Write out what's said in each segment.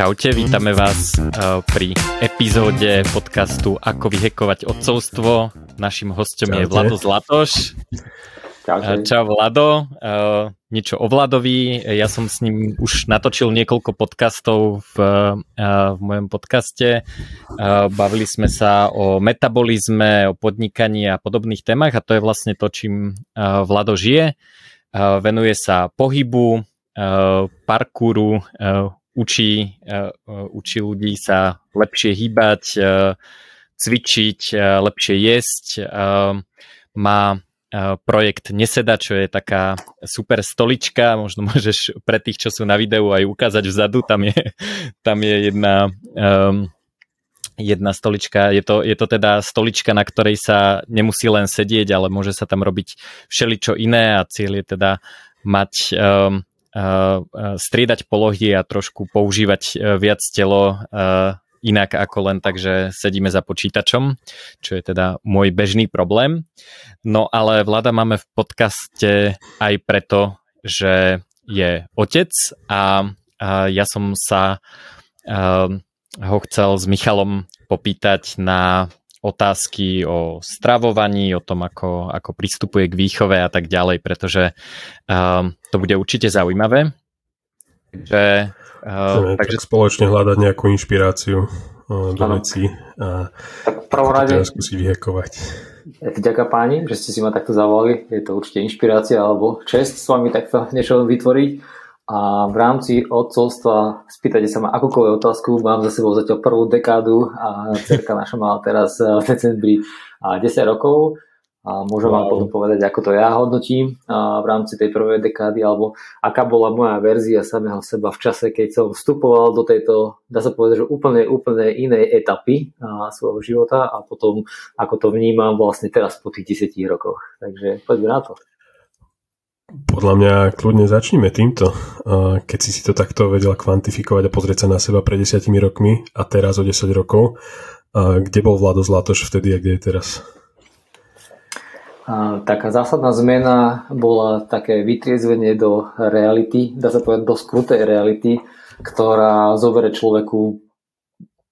Čaute, vítame vás eh, pri epizóde podcastu Ako vyhekovať odcovstvo. Našim hostom je Vlado Zlatoš. Čaute. Čau Vlado, uh, niečo o Vladovi. Ja som s ním už natočil niekoľko podcastov v, v mojom podcaste. Bavili sme sa o metabolizme, o podnikaní a podobných témach a to je vlastne to, čím Vlado žije. Venuje sa pohybu, parkouru, učí, uh, učí ľudí sa lepšie hýbať, uh, cvičiť, lepšie jesť. Má projekt Neseda, čo je taká super stolička, možno môžeš pre tých, čo sú na videu aj ukázať vzadu, tam je, tam je jedna, um, jedna stolička, je to, je to teda stolička, na ktorej sa nemusí len sedieť, ale môže sa tam robiť všeličo iné a cieľ je teda mať um, striedať polohy a trošku používať uh, viac telo inak ako len tak, že sedíme za počítačom, čo je teda môj bežný problém. No ale vláda máme v podcaste aj preto, že je otec a, a ja som sa a, ho chcel s Michalom popýtať na otázky o stravovaní, o tom, ako, ako pristupuje k výchove a tak ďalej, pretože uh, to bude určite zaujímavé. Takže Uh, takže... Tak spoločne hľadať nejakú inšpiráciu uh, do vecí a tak prvom rade skúsiť vyhekovať. Vďaka páni, že ste si ma takto zavolali. Je to určite inšpirácia alebo čest s vami takto niečo vytvoriť. A v rámci odcovstva spýtajte sa ma akúkoľvek otázku. Mám za sebou zatiaľ prvú dekádu a cerka naša mala teraz v decembri 10 rokov a môžem wow. vám potom povedať, ako to ja hodnotím v rámci tej prvej dekády, alebo aká bola moja verzia samého seba v čase, keď som vstupoval do tejto, dá sa povedať, že úplne, úplne inej etapy svojho života a potom, ako to vnímam vlastne teraz po tých 10 rokoch. Takže poďme na to. Podľa mňa kľudne začneme týmto. Keď si si to takto vedela kvantifikovať a pozrieť sa na seba pred 10 rokmi a teraz o 10 rokov, kde bol Vlado Zlatoš vtedy a kde je teraz? taká zásadná zmena bola také vytriezvenie do reality, dá sa povedať do skrutej reality, ktorá zobere človeku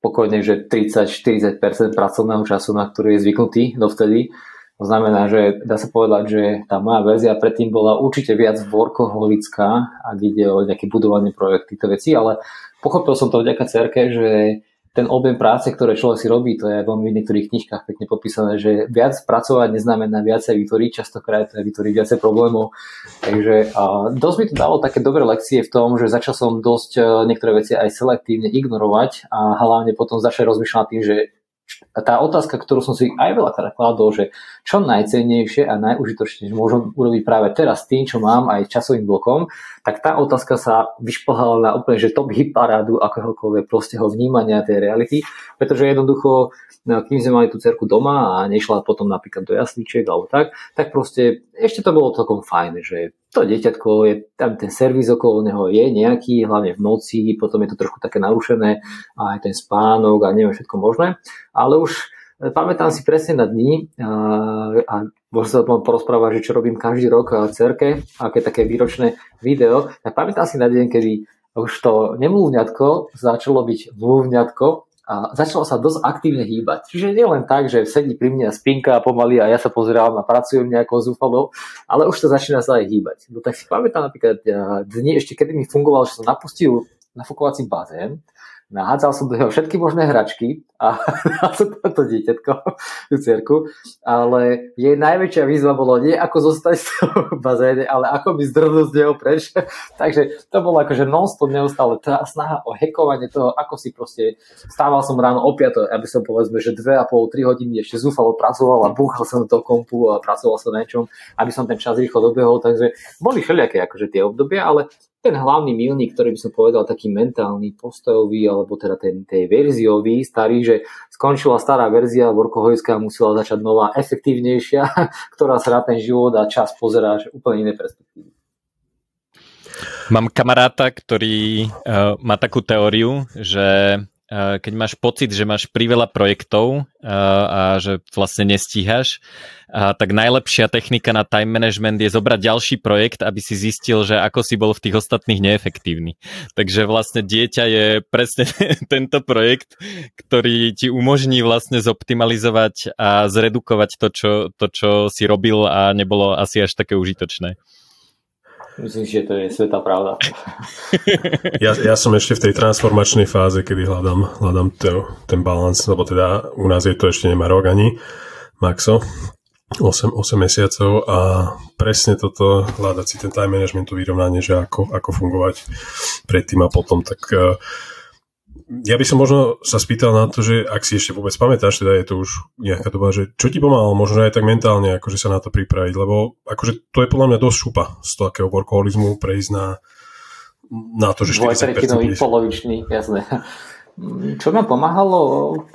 pokojne, že 30-40% pracovného času, na ktorý je zvyknutý dovtedy. To znamená, že dá sa povedať, že tá moja verzia predtým bola určite viac workoholická, ak ide o nejaké budovanie projekty, to veci, ale pochopil som to vďaka cerke, že ten objem práce, ktoré človek si robí, to je veľmi v niektorých knižkách pekne popísané, že viac pracovať neznamená viacej vytvoriť, častokrát to je vytvoriť viacej problémov. Takže a dosť mi to dalo také dobré lekcie v tom, že začal som dosť e, niektoré veci aj selektívne ignorovať a hlavne potom začal rozmýšľať tým, že tá otázka, ktorú som si aj veľa kladol, že čo najcennejšie a najužitočnejšie môžem urobiť práve teraz tým, čo mám aj časovým blokom, tak tá otázka sa vyšplhala na úplne že top hit parádu akéhokoľvek prostého vnímania tej reality, pretože jednoducho No kým sme mali tú cerku doma a nešla potom napríklad do jaslíčiek alebo tak, tak proste ešte to bolo celkom fajn, že to dieťatko, je, tam ten servis okolo neho je nejaký, hlavne v noci, potom je to trošku také narušené, aj ten spánok a neviem všetko možné, ale už pamätám si presne na dní a, môžem sa potom porozprávať, že čo robím každý rok v cerke, aké také výročné video, tak pamätám si na deň, kedy už to nemluvňatko začalo byť mluvňatko a začal sa dosť aktívne hýbať. Čiže nie len tak, že sedí pri mne a spinka pomaly a ja sa pozerám a pracujem nejako zúfalo, ale už sa začína sa aj hýbať. No tak si pamätám napríklad dni ešte, kedy mi fungoval, že som napustil nafukovací bazén nahádzal som do neho všetky možné hračky a to dieťatko, tú cerku, ale jej najväčšia výzva bolo nie ako zostať v bazéne, ale ako by zdrhnúť z neho preč. Takže to bolo akože non-stop neustále tá snaha o hekovanie toho, ako si proste stával som ráno o 5, aby som povedzme, že 2,5-3 hodiny ešte zúfalo pracoval a búchal som do kompu a pracoval som na niečom, aby som ten čas rýchlo dobehol, takže boli všelijaké akože tie obdobia, ale ten hlavný milník, ktorý by som povedal taký mentálny, postojový, alebo teda ten tej verziový, starý, že skončila stará verzia, workoholická musela začať nová, efektívnejšia, ktorá na ten život a čas pozerá že úplne iné perspektívy. Mám kamaráta, ktorý uh, má takú teóriu, že keď máš pocit, že máš priveľa projektov a že vlastne nestíhaš, tak najlepšia technika na time management je zobrať ďalší projekt, aby si zistil, že ako si bol v tých ostatných neefektívny. Takže vlastne dieťa je presne tento projekt, ktorý ti umožní vlastne zoptimalizovať a zredukovať to, čo, to, čo si robil a nebolo asi až také užitočné. Myslím, že to je sveta pravda. Ja, ja som ešte v tej transformačnej fáze, kedy hľadám, hľadám to, ten balans, lebo teda u nás je to ešte nemá rok ani, Maxo, 8, 8 mesiacov a presne toto hľadať si ten time management, to vyrovnanie, že ako, ako fungovať predtým a potom, tak uh, ja by som možno sa spýtal na to, že ak si ešte vôbec pamätáš, teda je to už nejaká doba, že čo ti pomáhalo možno aj tak mentálne, akože sa na to pripraviť, lebo akože to je podľa mňa dosť šupa z takého workoholizmu prejsť na, na to, že 40%... polovičný, jasné. Čo ma pomáhalo?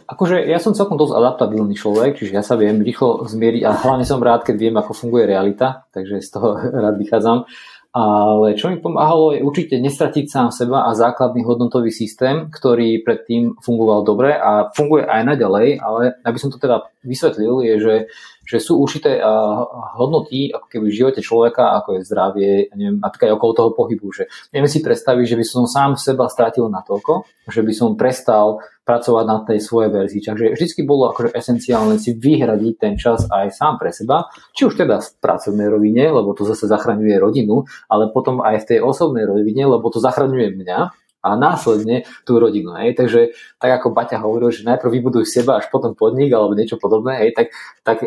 Akože ja som celkom dosť adaptabilný človek, čiže ja sa viem rýchlo zmieriť a hlavne som rád, keď viem, ako funguje realita, takže z toho rád vychádzam. Ale čo mi pomáhalo je určite nestratiť sám seba a základný hodnotový systém, ktorý predtým fungoval dobre a funguje aj naďalej, ale aby som to teda vysvetlil, je, že že sú určité hodnoty ako keby v živote človeka, ako je zdravie, neviem, napríklad aj okolo toho pohybu, že neviem si predstaviť, že by som sám seba strátil natoľko, že by som prestal pracovať na tej svojej verzii. Takže vždy bolo akože esenciálne si vyhradiť ten čas aj sám pre seba, či už teda v pracovnej rovine, lebo to zase zachraňuje rodinu, ale potom aj v tej osobnej rovine, lebo to zachraňuje mňa, a následne tú rodinu. Hej. Takže tak ako Baťa hovoril, že najprv vybuduj seba, až potom podnik alebo niečo podobné, hej, tak, tak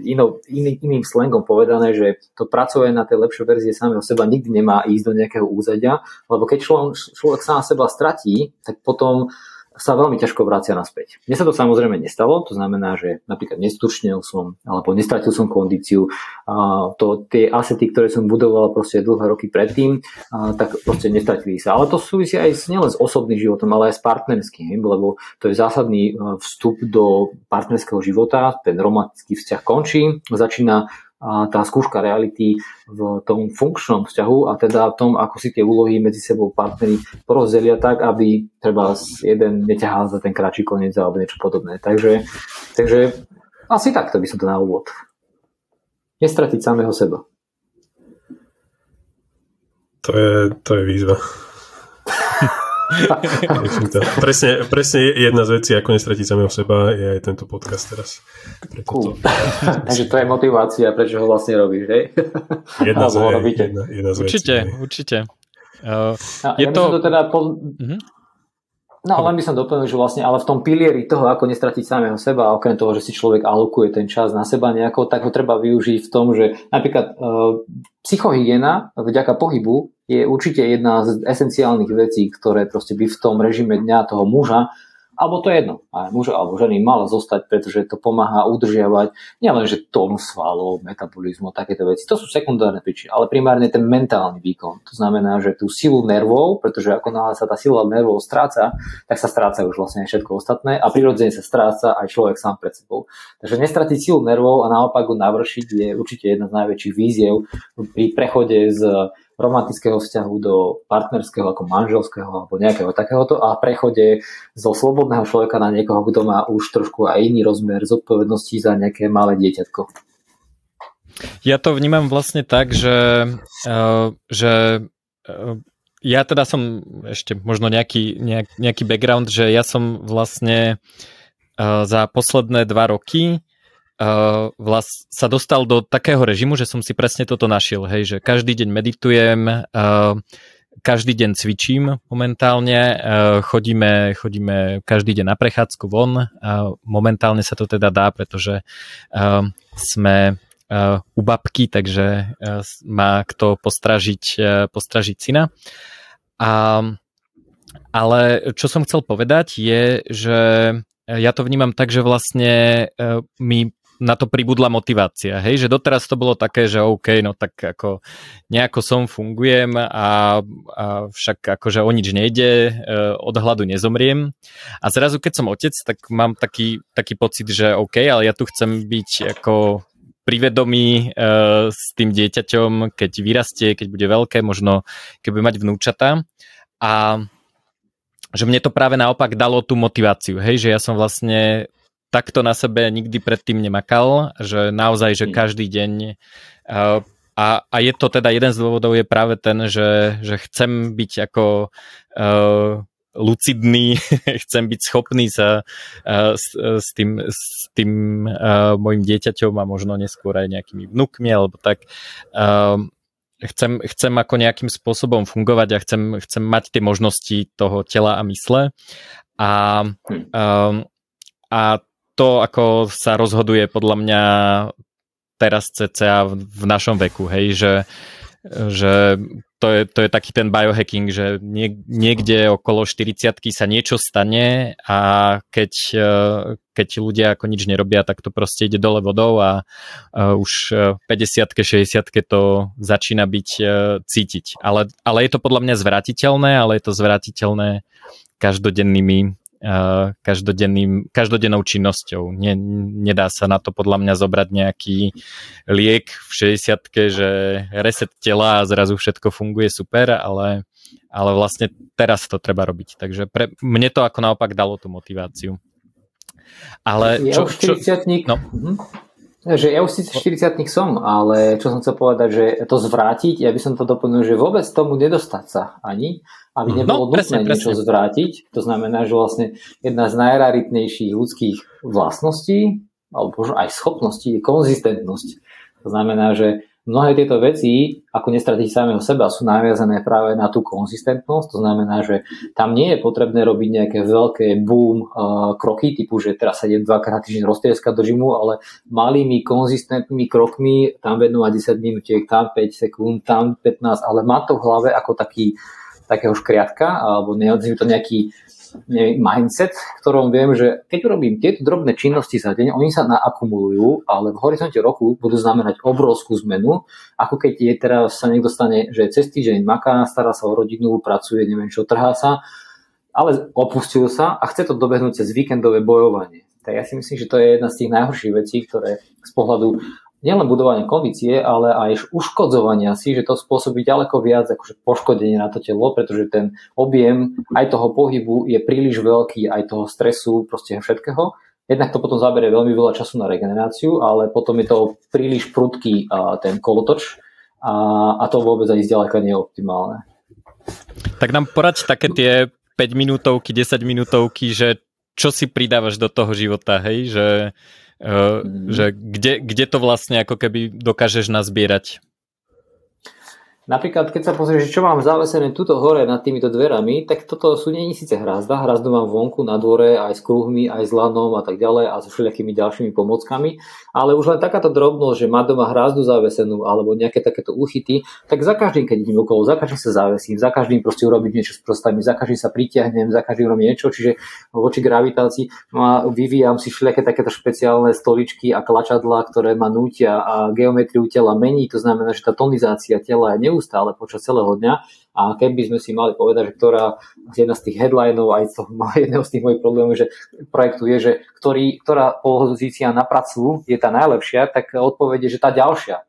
inou, iný, iným slangom povedané, že to pracovanie na tej lepšej verzie samého seba nikdy nemá ísť do nejakého úzadia, lebo keď človek, človek sám seba stratí, tak potom sa veľmi ťažko vracia naspäť. Mne sa to samozrejme nestalo, to znamená, že napríklad nestučnil som, alebo nestratil som kondíciu, a to, tie asety, ktoré som budoval proste dlhé roky predtým, a, tak proste nestratili sa. Ale to súvisí aj s, nielen s osobným životom, ale aj s partnerským, lebo to je zásadný vstup do partnerského života, ten romantický vzťah končí, začína tá skúška reality v tom funkčnom vzťahu a teda v tom, ako si tie úlohy medzi sebou partnery porozdelia tak, aby treba jeden neťahal za ten kratší koniec alebo niečo podobné. Takže, takže asi takto by som to na úvod. Nestratiť samého seba. To je, to je výzva. Presne, presne jedna z vecí, ako nestratiť samého seba, je aj tento podcast teraz. Cool. Takže to je motivácia, prečo ho vlastne robíš, hej? Jedna, z, jedna, jedna z určite, vecí. Určite, uh, je ja to... to teda po... uh-huh. No, len by som doplnil, že vlastne, ale v tom pilieri toho, ako nestratiť samého seba, okrem toho, že si človek alokuje ten čas na seba nejako, tak ho treba využiť v tom, že napríklad uh, psychohygiena vďaka pohybu je určite jedna z esenciálnych vecí, ktoré proste by v tom režime dňa toho muža alebo to je jedno, aj muža alebo ženy mal zostať, pretože to pomáha udržiavať nielen, že tón svalov, metabolizmu, takéto veci. To sú sekundárne príčiny, ale primárne ten mentálny výkon. To znamená, že tú silu nervov, pretože ako náhle sa tá sila nervov stráca, tak sa stráca už vlastne všetko ostatné a prirodzene sa stráca aj človek sám pred sebou. Takže nestratiť silu nervov a naopak ju navršiť je určite jedna z najväčších víziev pri prechode z romantického vzťahu do partnerského ako manželského alebo nejakého takéhoto a prechode zo slobodného človeka na niekoho, kto má už trošku aj iný rozmer zodpovednosti za nejaké malé dieťatko. Ja to vnímam vlastne tak, že, uh, že uh, ja teda som ešte možno nejaký, nejak, nejaký background, že ja som vlastne uh, za posledné dva roky uh, vlast, sa dostal do takého režimu, že som si presne toto našiel, hej, že každý deň meditujem, uh, každý deň cvičím momentálne, uh, chodíme, chodíme každý deň na prechádzku von, uh, momentálne sa to teda dá, pretože uh, sme uh, u babky, takže uh, má kto postražiť, uh, postražiť syna. A, ale čo som chcel povedať je, že ja to vnímam tak, že vlastne my na to pribudla motivácia, hej, že doteraz to bolo také, že OK, no tak ako nejako som, fungujem a, a však akože o nič nejde, e, od hladu nezomriem. A zrazu keď som otec, tak mám taký, taký pocit, že OK, ale ja tu chcem byť ako privedomí uh, s tým dieťaťom, keď vyrastie, keď bude veľké, možno keď bude mať vnúčata. A že mne to práve naopak dalo tú motiváciu, hej, že ja som vlastne takto na sebe nikdy predtým nemakal, že naozaj, že mm. každý deň uh, a, a je to teda jeden z dôvodov je práve ten, že, že chcem byť ako uh, lucidný, chcem byť schopný sa uh, s, s tým, s tým uh, mojim dieťaťom a možno neskôr aj nejakými vnúkmi alebo tak. Uh, chcem, chcem ako nejakým spôsobom fungovať a chcem, chcem mať tie možnosti toho tela a mysle. A, um, a to, ako sa rozhoduje podľa mňa teraz cca v, našom veku, hej, že, že to, je, to je taký ten biohacking, že nie, niekde okolo 40 sa niečo stane a keď, keď ľudia ako nič nerobia, tak to proste ide dole vodou a už 50 60 to začína byť cítiť. Ale, ale je to podľa mňa zvratiteľné, ale je to zvratiteľné každodennými každodenným, každodennou činnosťou. Nie, nedá sa na to podľa mňa zobrať nejaký liek v 60 že reset tela a zrazu všetko funguje super, ale, ale vlastne teraz to treba robiť. Takže pre, mne to ako naopak dalo tú motiváciu. Ale čo, čo, no. Že ja už síce 40 som, ale čo som chcel povedať, že to zvrátiť, ja by som to doplnil, že vôbec tomu nedostať sa ani, aby mhm. nebolo no, nutné presne, niečo presne. zvrátiť. To znamená, že vlastne jedna z najraritnejších ľudských vlastností, alebo aj schopností je konzistentnosť. To znamená, že mnohé tieto veci, ako nestratiť samého seba, sú naviazané práve na tú konzistentnosť. To znamená, že tam nie je potrebné robiť nejaké veľké boom uh, kroky, typu, že teraz sa idem dvakrát týždeň roztrieskať do žimu, ale malými konzistentnými krokmi, tam venovať 10 minútiek, tam 5 sekúnd, tam 15, ale má to v hlave ako taký takého škriatka, alebo neodzím to nejaký mindset, v ktorom viem, že keď urobím tieto drobné činnosti za deň, oni sa naakumulujú, ale v horizonte roku budú znamenať obrovskú zmenu, ako keď je teraz sa niekto stane, že cez týždeň maká, stará sa o rodinu, pracuje, neviem čo, trhá sa, ale opustil sa a chce to dobehnúť cez víkendové bojovanie. Tak ja si myslím, že to je jedna z tých najhorších vecí, ktoré z pohľadu nielen budovania kondície, ale aj uškodzovania si, že to spôsobí ďaleko viac akože poškodenie na to telo, pretože ten objem aj toho pohybu je príliš veľký, aj toho stresu, proste všetkého. Jednak to potom zaberie veľmi veľa času na regeneráciu, ale potom je to príliš prudký ten kolotoč a, a to vôbec aj zďaleka nie je optimálne. Tak nám poraď také tie 5 minútovky, 10 minútovky, že čo si pridávaš do toho života, hej, že mm. že kde, kde to vlastne ako keby dokážeš nazbierať? Napríklad, keď sa pozrieš, čo mám zavesené tuto hore nad týmito dverami, tak toto sú nie síce hrazda, hrazdu mám vonku na dvore aj s kruhmi, aj s lanom a tak ďalej a so všelijakými ďalšími pomockami, ale už len takáto drobnosť, že má doma hrazdu zavesenú alebo nejaké takéto úchyty, tak za každým, keď idem okolo, za každým sa zavesím, za každým proste urobiť niečo s prostami, za každým sa pritiahnem, za každým robím niečo, čiže voči gravitácii no vyvíjam si všelijaké takéto špeciálne stoličky a klačadla, ktoré ma nútia a geometriu tela mení, to znamená, že tá tonizácia tela je neustále počas celého dňa a keby sme si mali povedať, že ktorá jedna z tých headlinov aj to, jedného z tých mojich problémov, že projektu je, že ktorý, ktorá pozícia na pracu je tá najlepšia, tak odpoveď je, že tá ďalšia.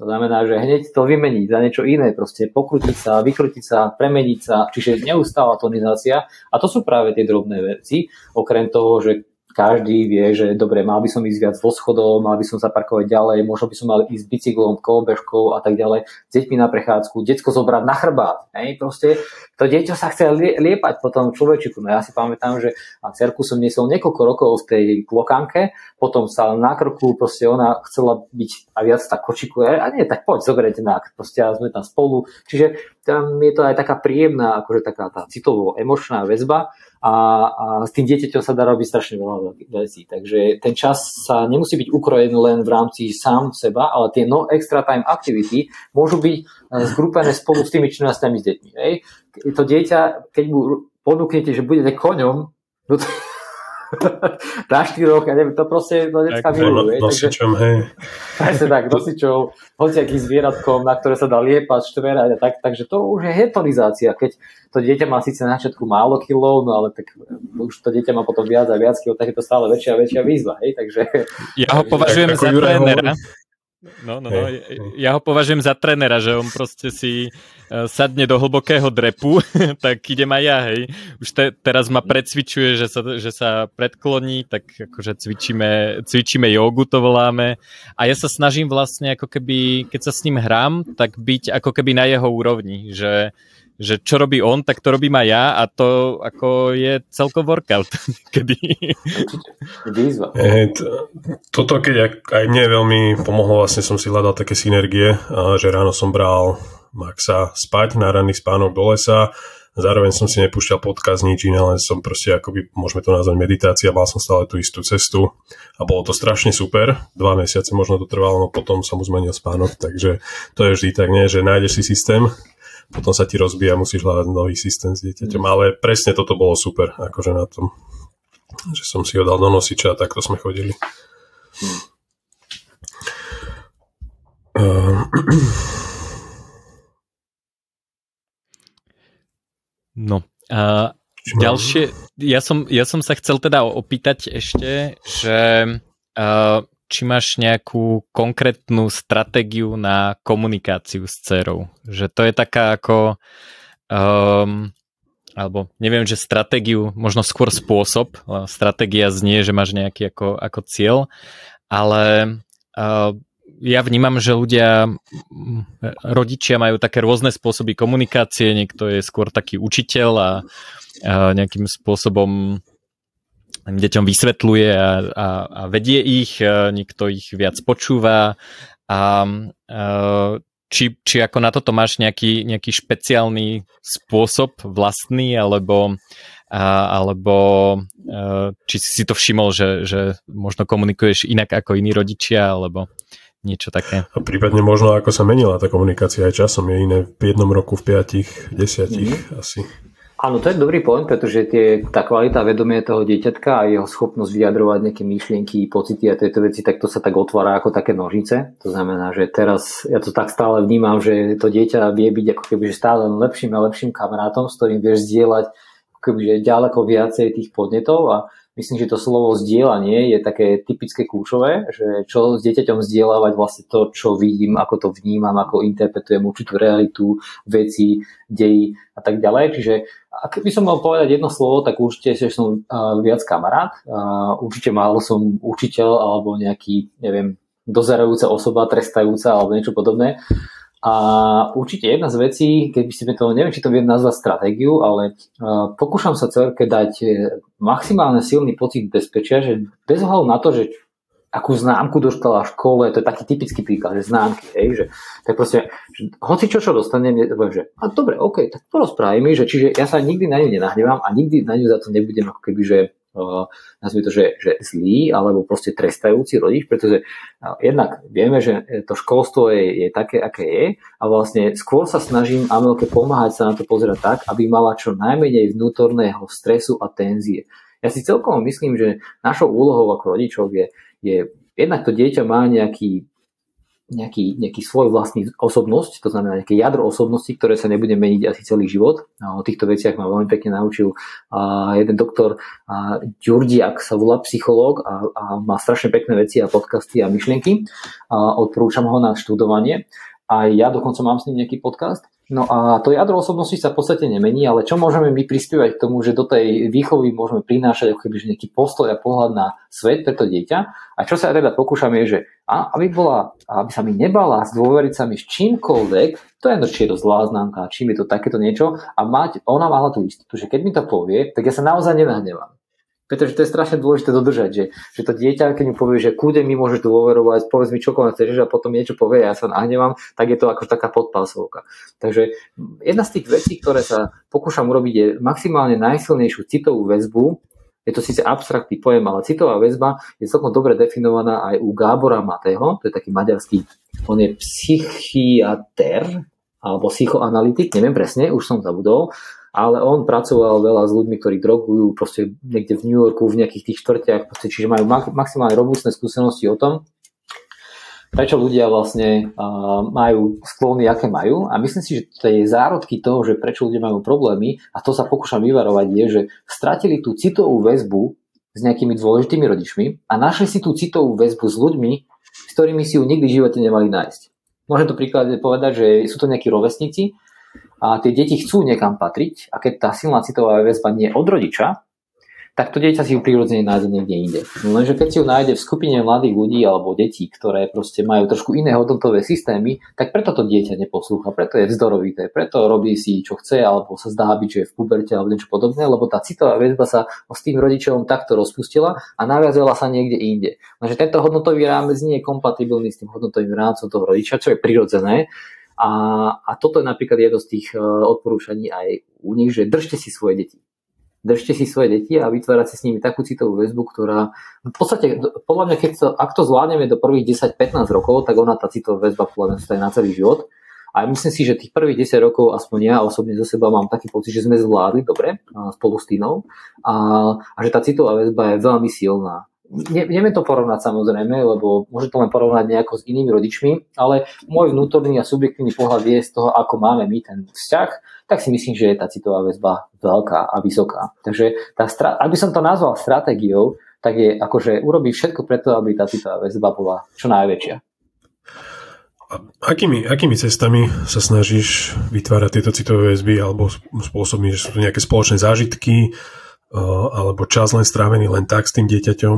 To znamená, že hneď to vymeniť za niečo iné, proste pokrutiť sa, vykrutiť sa, premeniť sa, čiže neustála tonizácia. A to sú práve tie drobné veci, okrem toho, že každý vie, že dobre, mal by som ísť viac vo schodov, mal by som zaparkovať ďalej, možno by som mal ísť bicyklom, kolobežkou a tak ďalej, s deťmi na prechádzku, detsko zobrať na chrbát. Hej? Proste to dieťa sa chce liepať po tom človečiku. No ja si pamätám, že a cerku som niesol niekoľko rokov v tej klokanke, potom sa na krku, proste ona chcela byť a viac tak kočikuje, a nie, tak poď, zoberete na proste sme tam spolu. Čiže tam je to aj taká príjemná, akože taká tá citovo emočná väzba a, a s tým dieťaťom sa dá robiť strašne veľa vecí. Takže ten čas sa nemusí byť ukrojený len v rámci sám seba, ale tie no extra time activity môžu byť e, zgrúpené spolu s tými činnosťami s deťmi. Hej. To dieťa, keď mu ponúknete, že budete koňom, no to, na štyroch, ja neviem, to proste to detská milujú. Nosičom, hej. Presne tak, nosičov, hociakým zvieratkom, na ktoré sa dá liepať, štverať a tak, takže to už je hetonizácia, keď to dieťa má síce na začiatku málo kilov, no ale tak už to dieťa má potom viac a viac kilov, tak je to stále väčšia a väčšia výzva, hej, takže... Ja ho považujem za trénera. No, no, no. Ja ho považujem za trenera, že on proste si uh, sadne do hlbokého drepu, tak idem aj ja, hej. Už te, teraz ma predsvičuje, že sa, že sa predkloní, tak akože cvičíme, cvičíme jogu, to voláme. A ja sa snažím vlastne ako keby, keď sa s ním hrám, tak byť ako keby na jeho úrovni, že že čo robí on, tak to robím aj ja a to ako je celkom workout. Kedy... Výzva. E, to, toto keď aj mne veľmi pomohlo, vlastne som si hľadal také synergie, že ráno som bral Maxa spať na ranný spánok do lesa, zároveň som si nepúšťal podcast nič iné, len som proste akoby, môžeme to nazvať meditácia, mal som stále tú istú cestu a bolo to strašne super, dva mesiace možno to trvalo, no potom som mu zmenil spánok, takže to je vždy tak, nie, že nájdeš si systém, potom sa ti rozbíja, musíš hľadať nový systém s dieťaťom. Ale presne toto bolo super, akože na tom, že som si ho dal do nosiča a takto sme chodili. No, a ďalšie, ja som, ja som sa chcel teda opýtať ešte, že uh, či máš nejakú konkrétnu stratégiu na komunikáciu s dcerou. Že to je taká ako... Um, alebo neviem, že stratégiu, možno skôr spôsob. Stratégia znie, že máš nejaký ako, ako cieľ, ale uh, ja vnímam, že ľudia, rodičia majú také rôzne spôsoby komunikácie, niekto je skôr taký učiteľ a, a nejakým spôsobom deťom vysvetľuje a, a, a vedie ich, e, niekto ich viac počúva a e, či, či ako na toto máš nejaký, nejaký špeciálny spôsob vlastný, alebo, a, alebo e, či si to všimol, že, že možno komunikuješ inak ako iní rodičia, alebo niečo také. A prípadne možno ako sa menila tá komunikácia aj časom, je iné v jednom roku, v piatich, desiatich mm-hmm. asi. Áno, to je dobrý point, pretože tie, tá kvalita vedomia toho dieťatka a jeho schopnosť vyjadrovať nejaké myšlienky, pocity a tieto veci, tak to sa tak otvára ako také nožice. To znamená, že teraz ja to tak stále vnímam, že to dieťa vie byť ako keby stále lepším a lepším kamarátom, s ktorým vieš zdieľať keby, ďaleko viacej tých podnetov a myslím, že to slovo zdieľanie je také typické kľúčové, že čo s dieťaťom zdieľavať vlastne to, čo vidím, ako to vnímam, ako interpretujem určitú realitu, veci, deji a tak ďalej. Čiže ak by som mal povedať jedno slovo, tak určite že som viac kamarát. Určite málo som učiteľ alebo nejaký, neviem, dozerajúca osoba, trestajúca alebo niečo podobné. A určite jedna z vecí, keď by sme to, neviem, či to viem nazvať stratégiu, ale uh, pokúšam sa cerke dať e, maximálne silný pocit bezpečia, že bez ohľadu na to, že akú známku dostala v škole, to je taký typický príklad, že známky, hej, že tak proste, že hoci čo, čo dostanem, poviem, že a dobre, OK, tak porozprávaj mi, že čiže ja sa nikdy na ňu nenahnevám a nikdy na ňu za to nebudem ako keby, že nazvime to, že, že zlý alebo proste trestajúci rodič, pretože jednak vieme, že to školstvo je, je také, aké je a vlastne skôr sa snažím Amelke pomáhať sa na to pozerať tak, aby mala čo najmenej vnútorného stresu a tenzie. Ja si celkom myslím, že našou úlohou ako rodičov je, je jednak to dieťa má nejaký nejaký, nejaký svoj vlastný osobnosť, to znamená nejaké jadro osobnosti, ktoré sa nebude meniť asi celý život. O týchto veciach ma veľmi pekne naučil a jeden doktor a Ďurdiak sa volá psychológ a, a má strašne pekné veci a podcasty a myšlienky. A odporúčam ho na študovanie. A ja dokonca mám s ním nejaký podcast. No a to jadro osobnosti sa v podstate nemení, ale čo môžeme my prispievať k tomu, že do tej výchovy môžeme prinášať ako keby nejaký postoj a pohľad na svet pre to dieťa. A čo sa ja teda pokúšam je, že aby, bola, aby sa mi nebala zdôveriť sa mi s čímkoľvek, to je či je to zlá známka, čím je to takéto niečo, a mať, ona mala tú istotu, že keď mi to povie, tak ja sa naozaj nenahnevám. Pretože to je strašne dôležité dodržať, že, že to dieťa, keď mi povie, že kľude mi môžeš dôverovať, povedz mi čokoľvek chceš a potom niečo povie ja sa nahnevám, tak je to ako taká podpásovka. Takže jedna z tých vecí, ktoré sa pokúšam urobiť, je maximálne najsilnejšiu citovú väzbu, je to síce abstraktný pojem, ale citová väzba je celkom dobre definovaná aj u Gábora Matého, to je taký maďarský, on je psychiater, alebo psychoanalytik, neviem presne, už som zabudol, ale on pracoval veľa s ľuďmi, ktorí drogujú proste niekde v New Yorku, v nejakých tých štvrtiach, proste, čiže majú maximálne robustné skúsenosti o tom, prečo ľudia vlastne uh, majú sklony, aké majú. A myslím si, že tie zárodky toho, že prečo ľudia majú problémy, a to sa pokúšam vyvarovať, je, že stratili tú citovú väzbu s nejakými dôležitými rodičmi a našli si tú citovú väzbu s ľuďmi, s ktorými si ju nikdy v živote nemali nájsť. Môžem to príklad povedať, že sú to nejakí rovesníci a tie deti chcú niekam patriť a keď tá silná citová väzba nie je od rodiča, tak to dieťa si ju prirodzene nájde niekde inde. No lenže keď si ju nájde v skupine mladých ľudí alebo detí, ktoré proste majú trošku iné hodnotové systémy, tak preto to dieťa neposlúcha, preto je vzdorovité, preto robí si čo chce alebo sa zdá byť, že je v puberte alebo niečo podobné, lebo tá citová väzba sa s tým rodičom takto rozpustila a naviazala sa niekde inde. Lenže tento hodnotový rámec nie je kompatibilný s tým hodnotovým rámcom toho rodiča, čo je prirodzené. A, a toto je napríklad jedno z tých e, odporúčaní aj u nich, že držte si svoje deti. Držte si svoje deti a vytvárať si s nimi takú citovú väzbu, ktorá v podstate, podľa mňa, keď to, ak to zvládneme do prvých 10-15 rokov, tak ona tá citová väzba podľa mňa stane na celý život. A myslím si, že tých prvých 10 rokov, aspoň ja osobne zo seba mám taký pocit, že sme zvládli dobre spolu s Tínou a, a že tá citová väzba je veľmi silná neviem to porovnať samozrejme, lebo môže to len porovnať nejako s inými rodičmi, ale môj vnútorný a subjektívny pohľad je z toho, ako máme my ten vzťah, tak si myslím, že je tá citová väzba veľká a vysoká. Takže tá, ak by som to nazval stratégiou, tak je akože urobiť všetko preto, aby tá citová väzba bola čo najväčšia. Akými, akými cestami sa snažíš vytvárať tieto citové väzby alebo spôsobmi, že sú to nejaké spoločné zážitky, alebo čas len strávený len tak s tým dieťaťom?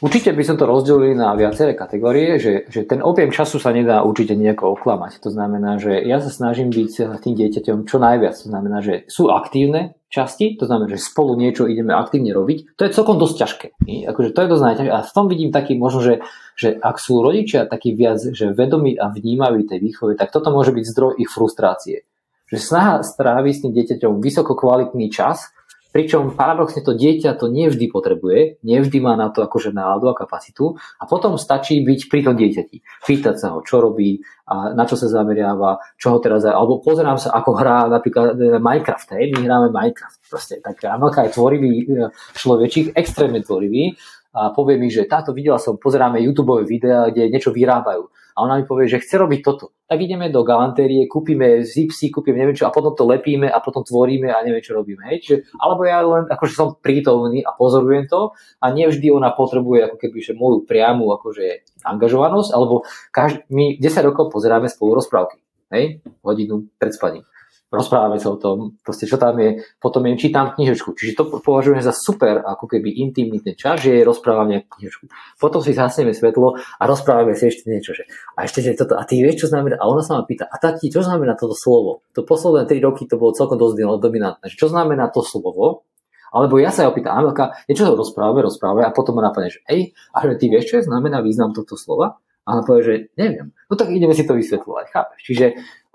Určite by som to rozdelil na viaceré kategórie, že, že ten objem času sa nedá určite nejako oklamať. To znamená, že ja sa snažím byť s tým dieťaťom čo najviac. To znamená, že sú aktívne časti, to znamená, že spolu niečo ideme aktívne robiť. To je celkom dosť ťažké. Akože to je dosť najťažšie. A v tom vidím taký možno, že, že ak sú rodičia takí viac že vedomí a vnímaví tej výchove, tak toto môže byť zdroj ich frustrácie. Že snaha stráviť s tým dieťaťom vysoko kvalitný čas, Pričom paradoxne to dieťa to nevždy potrebuje, nevždy má na to akože náladu a kapacitu a potom stačí byť pri tom dieťati. Pýtať sa ho, čo robí, a na čo sa zameriava, čo ho teraz, alebo pozerám sa, ako hrá napríklad e, Minecraft, hej, my hráme Minecraft, proste, tak Amelka je tvorivý e, človečík, extrémne tvorivý a povie mi, že táto videla som, pozeráme YouTube videá, kde niečo vyrábajú a ona mi povie, že chce robiť toto. Tak ideme do galantérie, kúpime zipsy, kúpime neviem čo a potom to lepíme a potom tvoríme a neviem čo robíme. Hej? Čiže, alebo ja len akože som prítomný a pozorujem to a nevždy ona potrebuje ako keby že moju priamu akože angažovanosť, alebo každý, my 10 rokov pozeráme spolu rozprávky. Hej? Hodinu pred spaním rozprávame sa o tom, proste čo tam je, potom im čítam knižočku. Čiže to považujem za super, ako keby intimný ten čas, že rozprávame knižočku. Potom si zasneme svetlo a rozprávame si ešte niečo. Že, a ešte že toto, a ty vieš, čo znamená, a ona sa ma pýta, a tati, čo znamená toto slovo? To posledné 3 roky to bolo celkom dosť dominantné. Čo znamená to slovo? Alebo ja sa jej opýtam, Amelka, niečo rozprávame, rozprávame a potom ma napadne, že ej, a že ty vieš, čo je znamená význam tohto slova? A ona povie, že neviem. No tak ideme si to vysvetľovať, chápeš? Čiže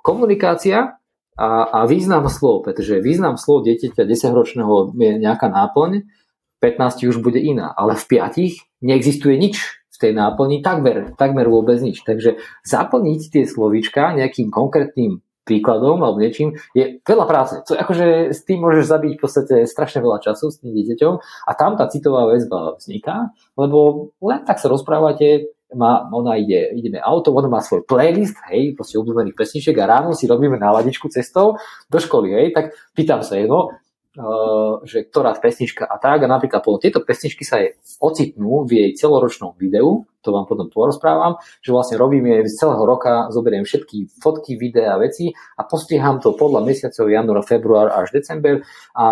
komunikácia a, a význam slov, pretože význam slov dieťaťa 10-ročného je nejaká náplň, v 15 už bude iná, ale v 5 neexistuje nič v tej náplni, takmer, takmer vôbec nič. Takže zaplniť tie slovíčka nejakým konkrétnym príkladom alebo niečím, je veľa práce. Co, akože s tým môžeš zabiť v podstate strašne veľa času s tým dieťaťom a tam tá citová väzba vzniká, lebo len tak sa rozprávate, má, ona ide, ideme auto, ona má svoj playlist, hej, proste obľúbených pesničiek a ráno si robíme náladičku cestou do školy, hej, tak pýtam sa jedno, uh, že ktorá pesnička a tak. A napríklad potom tieto pesničky sa jej ocitnú v jej celoročnom videu, to vám potom porozprávam, že vlastne robíme z celého roka, zoberiem všetky fotky, videá veci a postriham to podľa mesiacov január, február až december a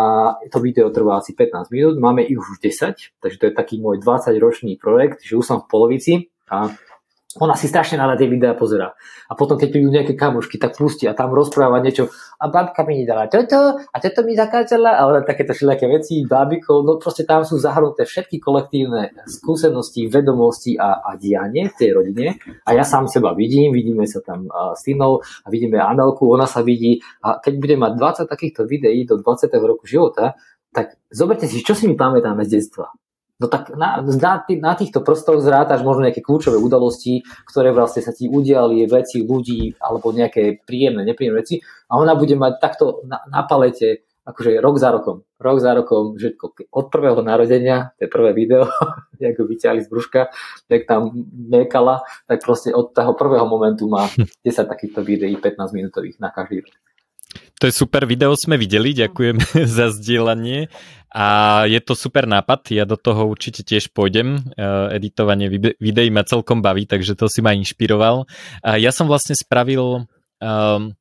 to video trvá asi 15 minút, máme ich už 10, takže to je taký môj 20 ročný projekt, že už som v polovici a ona si strašne na tie videá pozera. A potom, keď prídu nejaké kamošky, tak pustí a tam rozpráva niečo. A babka mi nedala toto, a toto mi zakázala, a ona takéto všelijaké veci, bábikov, no proste tam sú zahrnuté všetky kolektívne skúsenosti, vedomosti a, a dianie v tej rodine. A ja sám seba vidím, vidíme sa tam s Tinou a vidíme Anelku, ona sa vidí. A keď budem mať 20 takýchto videí do 20. roku života, tak zoberte si, čo si mi pamätáme z detstva No tak na, na, na týchto prstoch zrátaš možno nejaké kľúčové udalosti, ktoré vlastne sa ti udiali, veci, ľudí, alebo nejaké príjemné, nepríjemné veci a ona bude mať takto na, na palete akože rok za rokom, rok za rokom, že od prvého narodenia, to je prvé video, jak ho vyťahli z brúška, jak tam mekala, tak proste od toho prvého momentu má 10 takýchto videí 15 minútových na každý rok. To je super video, sme videli, ďakujem za zdieľanie. A je to super nápad, ja do toho určite tiež pôjdem. Uh, editovanie videí ma celkom baví, takže to si ma inšpiroval. Uh, ja som vlastne spravil um,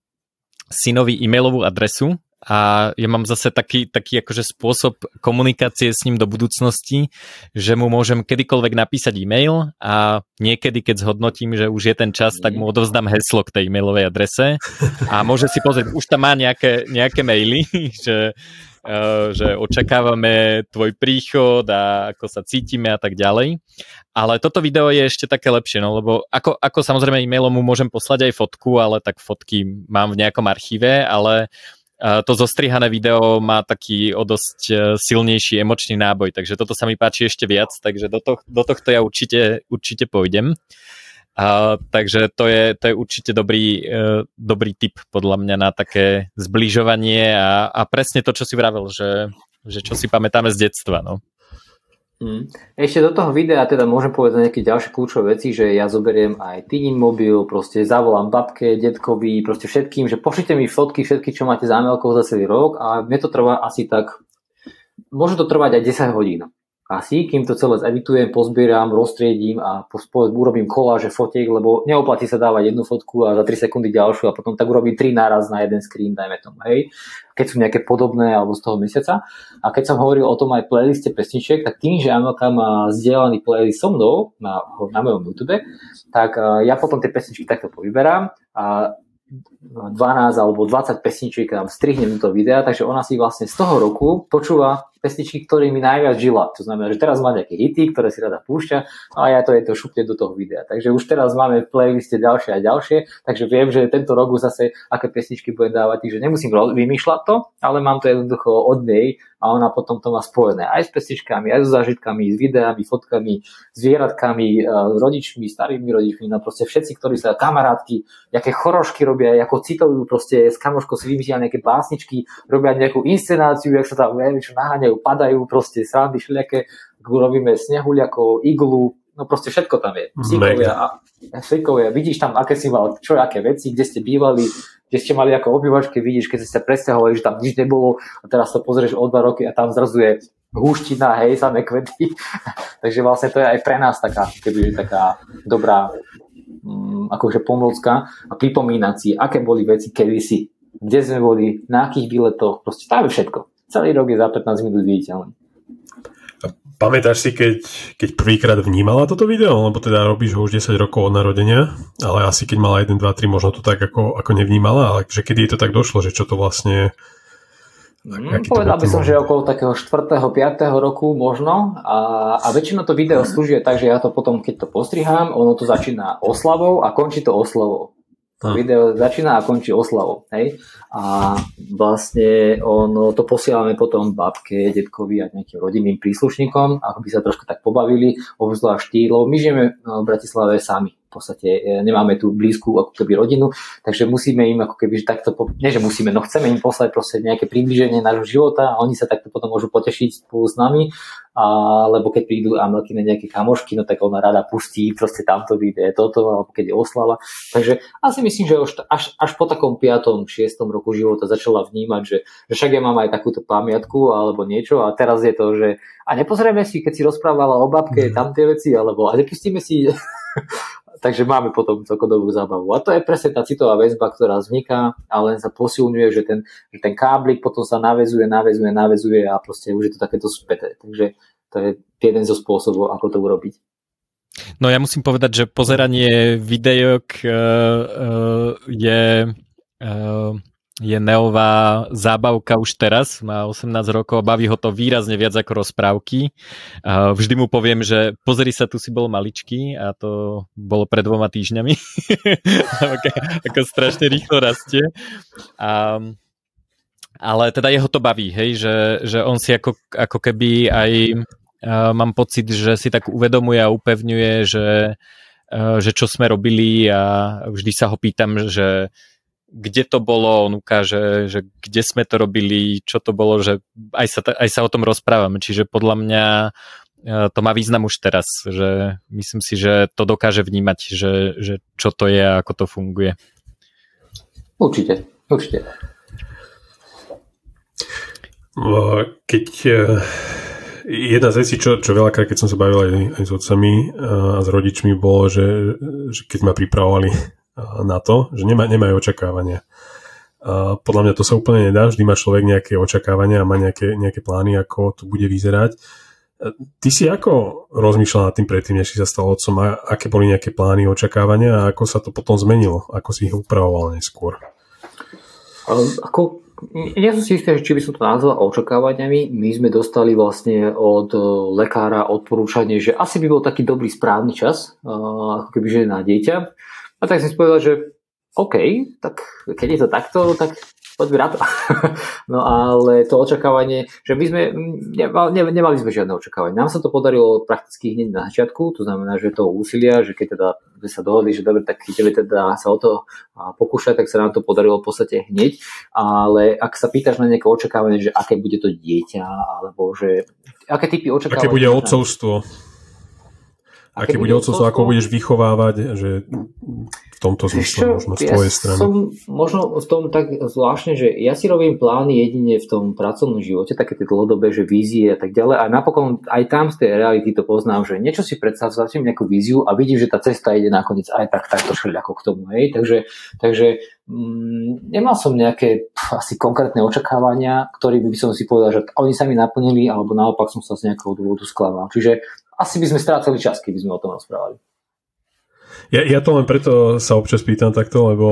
synovi e-mailovú adresu a ja mám zase taký, taký akože spôsob komunikácie s ním do budúcnosti, že mu môžem kedykoľvek napísať e-mail a niekedy, keď zhodnotím, že už je ten čas, tak mu odovzdám heslo k tej e-mailovej adrese a môže si pozrieť, už tam má nejaké, nejaké maily, že, že očakávame tvoj príchod a ako sa cítime a tak ďalej. Ale toto video je ešte také lepšie, no lebo ako, ako samozrejme e-mailom mu môžem poslať aj fotku, ale tak fotky mám v nejakom archíve, ale uh, to zostrihané video má taký o dosť e, silnejší emočný náboj, takže toto sa mi páči ešte viac, takže do, to, do tohto ja určite, určite pôjdem. A, takže to je, to je určite dobrý, uh, dobrý tip podľa mňa na také zbližovanie a, a presne to, čo si vravel, že, že čo si pamätáme z detstva. No. Hmm. Ešte do toho videa teda môžem povedať nejaké ďalšie kľúčové veci, že ja zoberiem aj Tinin mobil, proste zavolám babke, detkovi, proste všetkým, že pošlite mi fotky všetky, čo máte za za celý rok a mne to trvá asi tak, môže to trvať aj 10 hodín asi, kým to celé editujem, pozbieram, roztriedím a urobím koláže fotiek, lebo neoplatí sa dávať jednu fotku a za 3 sekundy ďalšiu a potom tak urobím 3 náraz na jeden screen, dajme tomu, hej. Keď sú nejaké podobné alebo z toho mesiaca. A keď som hovoril o tom aj playliste pesničiek, tak tým, že Amelka má zdieľaný playlist so mnou na, na mojom YouTube, tak ja potom tie pesničky takto povyberám a 12 alebo 20 pesničiek tam strihnem do videa, takže ona si vlastne z toho roku počúva pesničky, ktorými najviac žila. To znamená, že teraz má nejaké hity, ktoré si rada púšťa a ja to je to šupne do toho videa. Takže už teraz máme v playliste ďalšie a ďalšie, takže viem, že tento rok už zase aké pesničky budem dávať, takže nemusím vymýšľať to, ale mám to jednoducho od nej a ona potom to má spojené aj s pesničkami, aj so zážitkami, s videami, fotkami, zvieratkami, s rodičmi, starými rodičmi, no proste všetci, ktorí sa kamarátky, nejaké chorošky robia, ako citujú proste s kamoškou si vymyslia nejaké básničky, robia nejakú inscenáciu, jak sa tam neviem čo naháňajú padajú, proste srandy všelijaké, robíme snehuliakov, iglu, no proste všetko tam je. Psíkovia a psíkovia, vidíš tam, aké si mal, čo, aké veci, kde ste bývali, kde ste mali ako obývačke, vidíš, keď ste sa presťahovali, že tam nič nebolo a teraz to pozrieš o dva roky a tam zrazu je húština, hej, samé kvety. Takže vlastne to je aj pre nás taká, keby taká dobrá akože pomôcka a pripomínať si, aké boli veci kedysi, kde sme boli, na akých výletoch, proste tam všetko celý rok je za 15 minút viditeľný. Pamätáš si, keď, keď prvýkrát vnímala toto video? Lebo teda robíš ho už 10 rokov od narodenia, ale asi keď mala 1, 2, 3, možno to tak ako, ako nevnímala, ale že kedy je to tak došlo, že čo to vlastne... Mm, povedal by som, že okolo takého 4. 5. roku možno a, a väčšinou to video slúži tak, že ja to potom, keď to postrihám, ono to začína oslavou a končí to oslavou. To hm. video začína a končí oslavou. Hej? A vlastne ono, to posielame potom babke, detkovi a nejakým rodinným príslušníkom, ako by sa trošku tak pobavili, obzvlášť štýlov. My žijeme v Bratislave sami v podstate e, nemáme tú blízku ako keby rodinu, takže musíme im ako keby takto, nie že musíme, no chceme im poslať proste nejaké približenie nášho života a oni sa takto potom môžu potešiť spolu s nami, alebo keď prídu Amelky na nejaké kamošky, no tak ona rada pustí proste tamto video, toto, alebo keď je oslava. Takže asi myslím, že už až, až po takom 5. 6. roku života začala vnímať, že, že však ja mám aj takúto pamiatku alebo niečo a teraz je to, že a nepozrieme si, keď si rozprávala o babke, mm. tam tie veci, alebo a nepustíme si takže máme potom celkom dobrú zábavu. A to je presne tá citová väzba, ktorá vzniká a len sa posilňuje, že ten, že ten káblik potom sa navezuje, navezuje, navezuje a proste už je to takéto späté. Takže to je jeden zo spôsobov, ako to urobiť. No ja musím povedať, že pozeranie videok uh, uh, je uh, je Neová zábavka už teraz, má 18 rokov, baví ho to výrazne viac ako rozprávky. Vždy mu poviem, že pozri sa, tu si bol maličký a to bolo pred dvoma týždňami. ako, strašne rýchlo rastie. A, ale teda jeho to baví, hej, že, že on si ako, ako keby aj mám pocit, že si tak uvedomuje a upevňuje, že, že čo sme robili a vždy sa ho pýtam, že kde to bolo, on ukáže, že kde sme to robili, čo to bolo, že aj sa, aj sa o tom rozprávame, čiže podľa mňa e, to má význam už teraz, že myslím si, že to dokáže vnímať, že, že čo to je a ako to funguje. Určite, určite. Keď jedna z vecí, čo, čo veľakrát, keď som sa bavil aj, aj s otcami a s rodičmi, bolo, že, že keď ma pripravovali na to, že nemá, nemajú očakávania. Podľa mňa to sa úplne nedá, vždy má človek nejaké očakávania a má nejaké, nejaké plány, ako to bude vyzerať. Ty si ako rozmýšľal nad tým predtým, než si sa stal otcom a aké boli nejaké plány, očakávania a ako sa to potom zmenilo? Ako si ich upravoval neskôr? Ako, ja som si istý, či by som to nazval očakávaniami. My sme dostali vlastne od lekára odporúčanie, že asi by bol taký dobrý správny čas, ako keby že na dieťa. A tak som si povedal, že OK, tak keď je to takto, tak poďme na to. no ale to očakávanie, že my sme, nemali, nemali sme žiadne očakávanie. Nám sa to podarilo prakticky hneď na začiatku, to znamená, že to úsilia, že keď teda sme sa dohodli, že dobre, tak ideme teda sa o to pokúšať, tak sa nám to podarilo v podstate hneď. Ale ak sa pýtaš na nejaké očakávanie, že aké bude to dieťa, alebo že aké typy očakávania... Aké bude odcovstvo? Aké, bude odcovstvo, ako budeš vychovávať, že tomto zmysle možno z tvojej ja strany? som možno v tom tak zvláštne, že ja si robím plány jedine v tom pracovnom živote, také tie dlhodobé, že vízie a tak ďalej a napokon aj tam z tej reality to poznám, že niečo si predstavím nejakú víziu a vidím, že tá cesta ide nakoniec aj tak takto ako k tomu. Hej? Takže, takže mm, nemal som nejaké pf, asi konkrétne očakávania, ktoré by som si povedal, že oni sa mi naplnili alebo naopak som sa z nejakého dôvodu sklamal. Čiže asi by sme strácali čas, keby sme o tom rozprávali. Ja, ja to len preto sa občas pýtam takto, lebo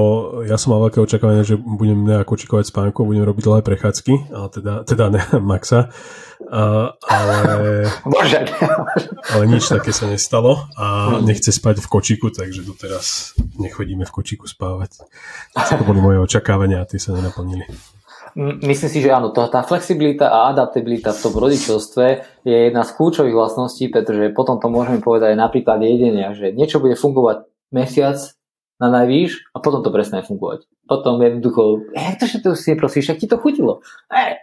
ja som mal veľké očakávanie, že budem nejako čikovať spánku, budem robiť dlhé prechádzky, ale teda, teda ne Maxa. A, ale, Bože. ale nič také sa nestalo a nechce spať v kočiku, takže doteraz nechodíme v kočiku spávať. To boli moje očakávania a tie sa nenaplnili. Myslím si, že áno, tá, flexibilita a adaptabilita v tom rodičovstve je jedna z kľúčových vlastností, pretože potom to môžeme povedať aj napríklad jedenia, že niečo bude fungovať mesiac na najvýš a potom to presne fungovať. Potom jednoducho, jak to, že si neprosíš, ak ti to chutilo. E.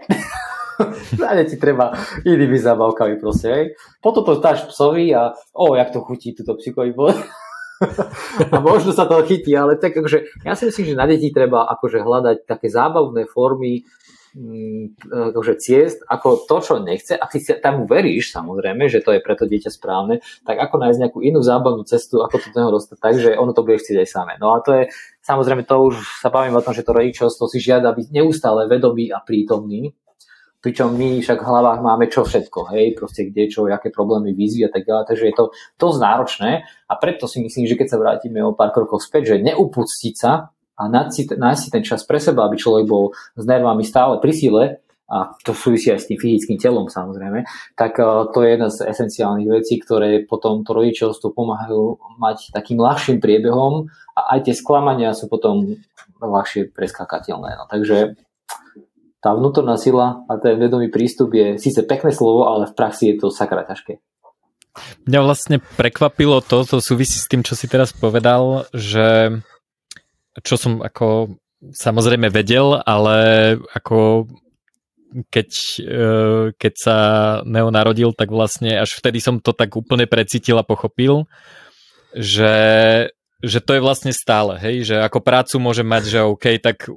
ti treba inými zábavkami proste, hej. Potom to dáš psovi a o, jak to chutí túto psikovi a možno sa to chytí, ale tak akože, ja si myslím, že na deti treba akože hľadať také zábavné formy Mm, akože ciest, ako to, čo nechce, a ty tam veríš samozrejme, že to je preto dieťa správne, tak ako nájsť nejakú inú zábavnú cestu, ako to toho dostať tak, že ono to bude chcieť aj samé. No a to je, samozrejme, to už sa bavím o tom, že to rodičovstvo si žiada byť neustále vedomý a prítomný, pričom my však v hlavách máme čo všetko, hej, proste kde čo, aké problémy, výzvy a tak ďalej, takže je to dosť náročné a preto si myslím, že keď sa vrátime o pár krokov späť, že neupustiť sa a nájsť si, ten čas pre seba, aby človek bol s nervami stále pri sile, a to súvisí aj s tým fyzickým telom samozrejme, tak uh, to je jedna z esenciálnych vecí, ktoré potom to rodičovstvo pomáhajú mať takým ľahším priebehom a aj tie sklamania sú potom ľahšie preskakateľné. No, takže tá vnútorná sila a ten vedomý prístup je síce pekné slovo, ale v praxi je to sakra ťažké. Mňa vlastne prekvapilo to, to súvisí s tým, čo si teraz povedal, že čo som ako samozrejme vedel, ale ako keď, e, keď sa Neo narodil, tak vlastne až vtedy som to tak úplne precítil a pochopil, že, že to je vlastne stále, hej, že ako prácu môžem mať, že OK, tak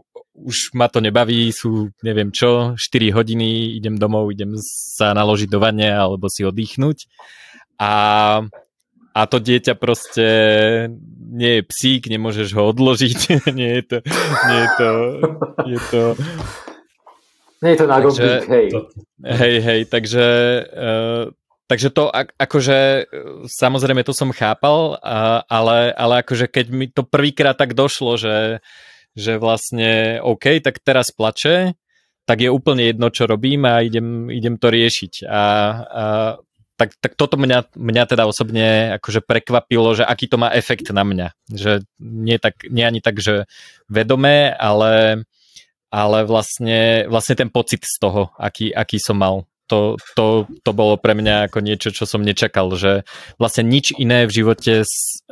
už ma to nebaví, sú neviem čo, 4 hodiny, idem domov, idem sa naložiť do vane alebo si oddychnúť a a to dieťa proste nie je psík, nemôžeš ho odložiť, nie je to, nie je to, je to nie je to na takže, hej. Hej, hej, takže uh, takže to akože samozrejme to som chápal, uh, ale, ale akože keď mi to prvýkrát tak došlo, že, že vlastne OK, tak teraz plače, tak je úplne jedno, čo robím a idem, idem to riešiť. A, a tak, tak toto mňa, mňa teda osobne akože prekvapilo, že aký to má efekt na mňa. Že nie, tak, nie ani tak, že vedomé, ale, ale vlastne, vlastne ten pocit z toho, aký, aký som mal. To, to, to bolo pre mňa ako niečo, čo som nečakal, že vlastne nič iné v živote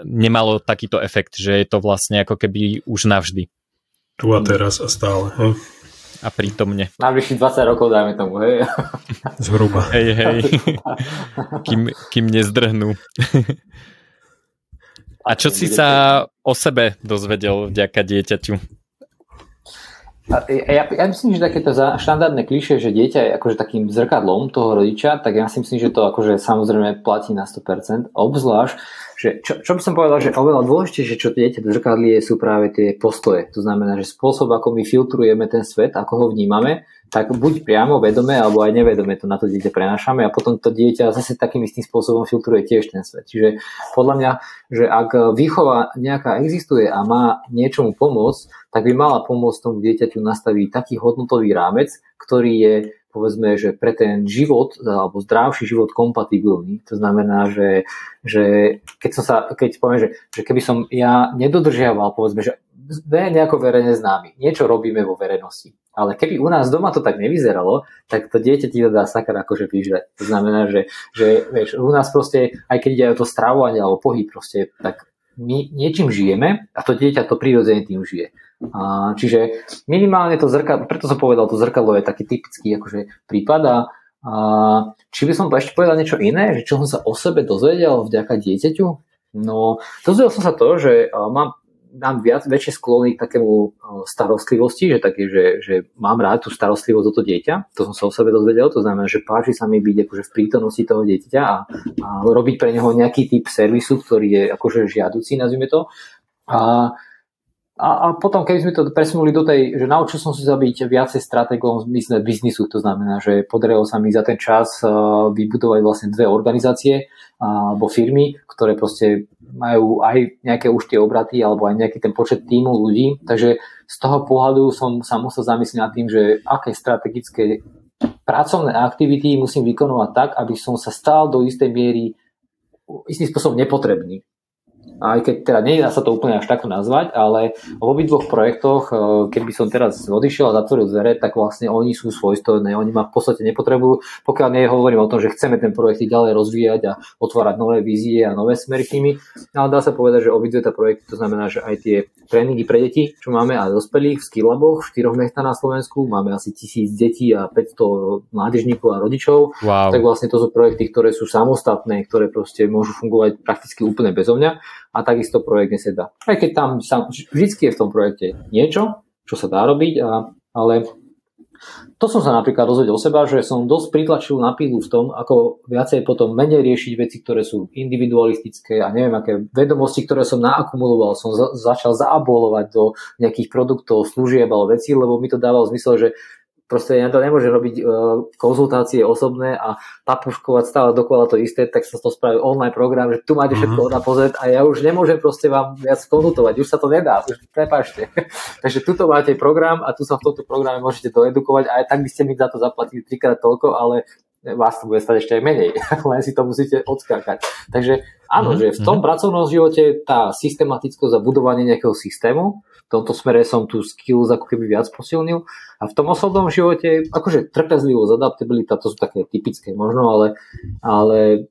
nemalo takýto efekt, že je to vlastne ako keby už navždy. Tu a teraz a stále. Hej? a prítomne. Najbližších 20 rokov dajme tomu, hej. Zhruba. Hej, hej. Kým, kým nezdrhnú. A čo si sa o sebe dozvedel vďaka dieťaťu? ja, ja myslím, že takéto štandardné kliše, že dieťa je akože takým zrkadlom toho rodiča, tak ja si myslím, že to akože samozrejme platí na 100%. Obzvlášť, že čo, čo by som povedal, že oveľa dôležitejšie, čo dieťa zrkadlie, sú práve tie postoje. To znamená, že spôsob, ako my filtrujeme ten svet, ako ho vnímame, tak buď priamo vedome, alebo aj nevedome to na to dieťa prenášame a potom to dieťa zase takým istým spôsobom filtruje tiež ten svet. Čiže podľa mňa, že ak výchova nejaká existuje a má niečomu pomôcť, tak by mala pomôcť tomu dieťaťu nastaviť taký hodnotový rámec, ktorý je povedzme, že pre ten život alebo zdravší život kompatibilný. To znamená, že, že keď som sa, keď poviem, že, že keby som ja nedodržiaval, povedzme, že nejako verejne známy, niečo robíme vo verejnosti. Ale keby u nás doma to tak nevyzeralo, tak to dieťa ti to dá sakar akože vyžrať. To znamená, že, že vieš, u nás proste, aj keď ide o to stravovanie alebo pohyb proste, tak my niečím žijeme a to dieťa to prirodzene tým žije. A, čiže minimálne to zrkadlo, preto som povedal, to zrkadlo je taký typický akože prípad a, či by som ešte povedal niečo iné, že čo som sa o sebe dozvedel vďaka dieťaťu? No, dozvedel som sa to, že mám mám viac, väčšie sklony k takému starostlivosti, že, také, že, že mám rád tú starostlivosť o to dieťa, to som sa o sebe dozvedel, to znamená, že páči sa mi byť akože v prítomnosti toho dieťaťa a, a robiť pre neho nejaký typ servisu, ktorý je akože žiaducí, nazvime to. A, a, a potom, keby sme to presunuli do tej, že naučil som sa byť viacej stratégom biznisu, to znamená, že podarilo sa mi za ten čas vybudovať vlastne dve organizácie alebo firmy, ktoré proste majú aj nejaké už tie obraty alebo aj nejaký ten počet týmu ľudí. Takže z toho pohľadu som sa musel zamyslieť nad tým, že aké strategické pracovné aktivity musím vykonovať tak, aby som sa stal do istej miery istým spôsobom nepotrebný aj keď teda nedá sa to úplne až takto nazvať, ale v obidvoch projektoch, e, keby som teraz odišiel a zatvoril dvere, tak vlastne oni sú svojstojné, oni ma v podstate nepotrebujú, pokiaľ nie hovorím o tom, že chceme ten projekt ďalej rozvíjať a otvárať nové vízie a nové smery s nimi, ale dá sa povedať, že obidve tie projekty, to znamená, že aj tie tréningy pre deti, čo máme aj dospelých v Skillaboch, v štyroch mestách na Slovensku, máme asi tisíc detí a 500 mládežníkov a rodičov, wow. tak vlastne to sú projekty, ktoré sú samostatné, ktoré proste môžu fungovať prakticky úplne bezo mňa a takisto projekt neseda. Aj keď tam sa, vždy je v tom projekte niečo, čo sa dá robiť, a, ale to som sa napríklad dozvedel o seba, že som dosť pritlačil na pílu v tom, ako viacej potom menej riešiť veci, ktoré sú individualistické a neviem, aké vedomosti, ktoré som naakumuloval, som za, začal zaabolovať do nejakých produktov, služieb alebo vecí, lebo mi to dávalo zmysel, že proste ja to nemôžem robiť uh, konzultácie osobné a papuškovať stále dokola to isté, tak sa to spraví online program, že tu máte mhm. všetko na pozrieť a ja už nemôžem proste vám viac konzultovať, už sa to nedá, už prepáčte. Takže tuto máte program a tu sa v tomto programe môžete doedukovať a aj tak by ste mi za to zaplatili trikrát toľko, ale vás to bude stať ešte aj menej, len si to musíte odskákať. Takže áno, mm-hmm. že v tom mhm. pracovnom živote tá systematickosť a budovanie nejakého systému tomto smere som tu skills ako keby viac posilnil. A v tom osobnom živote, akože trpezlivosť, adaptabilita, to sú také typické možno, ale, ale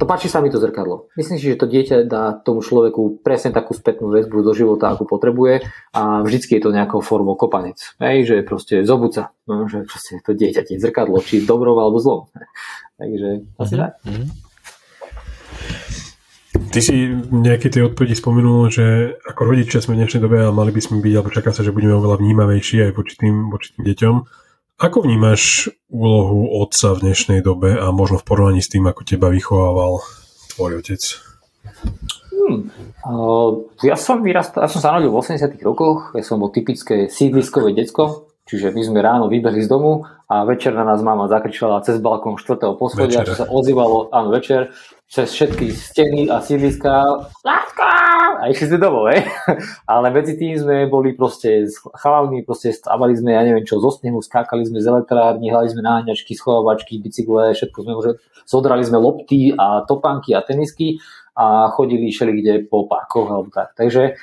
to páči sa mi to zrkadlo. Myslím si, že to dieťa dá tomu človeku presne takú spätnú väzbu do života, akú potrebuje a vždycky je to nejakou formou kopanec. Hej, že proste zobuca, no, že proste to dieťa tie zrkadlo, či dobrou alebo zlom. Takže asi mm-hmm. tak. Mm-hmm. Ty si v nejakej tej odpovedi spomenul, že ako rodičia sme v dnešnej dobe a mali by sme byť, alebo čaká sa, že budeme oveľa vnímavejší aj voči tým, voči tým deťom. Ako vnímaš úlohu otca v dnešnej dobe a možno v porovnaní s tým, ako teba vychovával tvoj otec? Hmm. Uh, ja som vyrastal, ja som sa narodil v 80 rokoch, ja som bol typické sídliskové decko, čiže my sme ráno vybehli z domu a večer na nás mama zakričala cez balkón 4. poschodia, čo sa ozývalo, áno, večer, cez všetky steny a sídliska a išli sme domov, hej. Ale medzi tým sme boli proste s chalami, proste stávali sme, ja neviem čo, zo snehu, skákali sme z elektrárny, hrali sme náňačky, schovávačky, bicykle, všetko sme už, zodrali sme lopty a topánky a tenisky a chodili šeli kde po parkoch alebo tak. Takže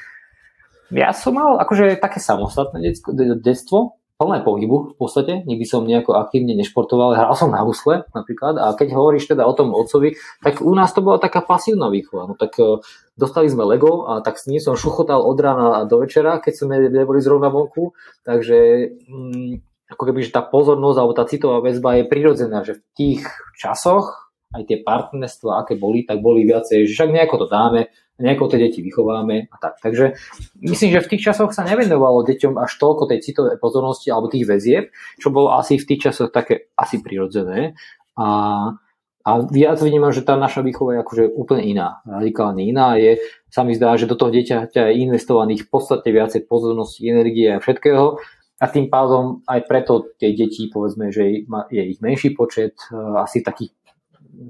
ja som mal akože také samostatné detsko, detstvo, plné pohybu v podstate, nikdy som nejako aktívne nešportoval, hral som na husle napríklad. A keď hovoríš teda o tom otcovi, tak u nás to bola taká pasívna výchova, no tak e, dostali sme Lego a tak s ním som šuchotal od rána do večera, keď sme neboli zrovna vonku, takže mm, ako keby, že tá pozornosť alebo tá citová väzba je prirodzená, že v tých časoch aj tie partnerstva, aké boli, tak boli viacej, že však nejako to dáme, nejako tie deti vychováme a tak. Takže myslím, že v tých časoch sa nevenovalo deťom až toľko tej citovej pozornosti alebo tých väzieb, čo bolo asi v tých časoch také asi prirodzené. A, a viac vnímam, že tá naša výchova je akože úplne iná, radikálne iná. Je, sa mi zdá, že do toho dieťaťa je investovaných v podstate viacej pozornosti, energie a všetkého. A tým pádom aj preto tie deti, povedzme, že je ich menší počet, asi takých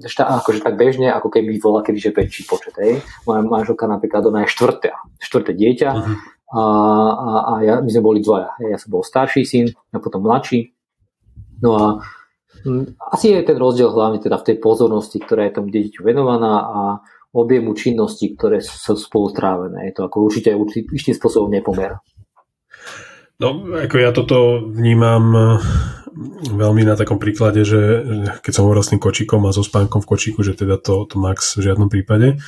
šta, akože tak bežne, ako keby bola kebyže väčší počet. Hej. Moja manželka napríklad, ona je štvrté, štvrté dieťa uh-huh. a, a, a ja, my sme boli dvaja. Ja som bol starší syn a potom mladší. No a m, asi je ten rozdiel hlavne teda v tej pozornosti, ktorá je tomu dieťaťu venovaná a objemu činností, ktoré sú spolu strávené. Je to ako určite istým spôsobom nepomer. No, ako ja toto vnímam veľmi na takom príklade, že keď som hovoril s tým kočikom a so spánkom v kočiku, že teda to, to max v žiadnom prípade,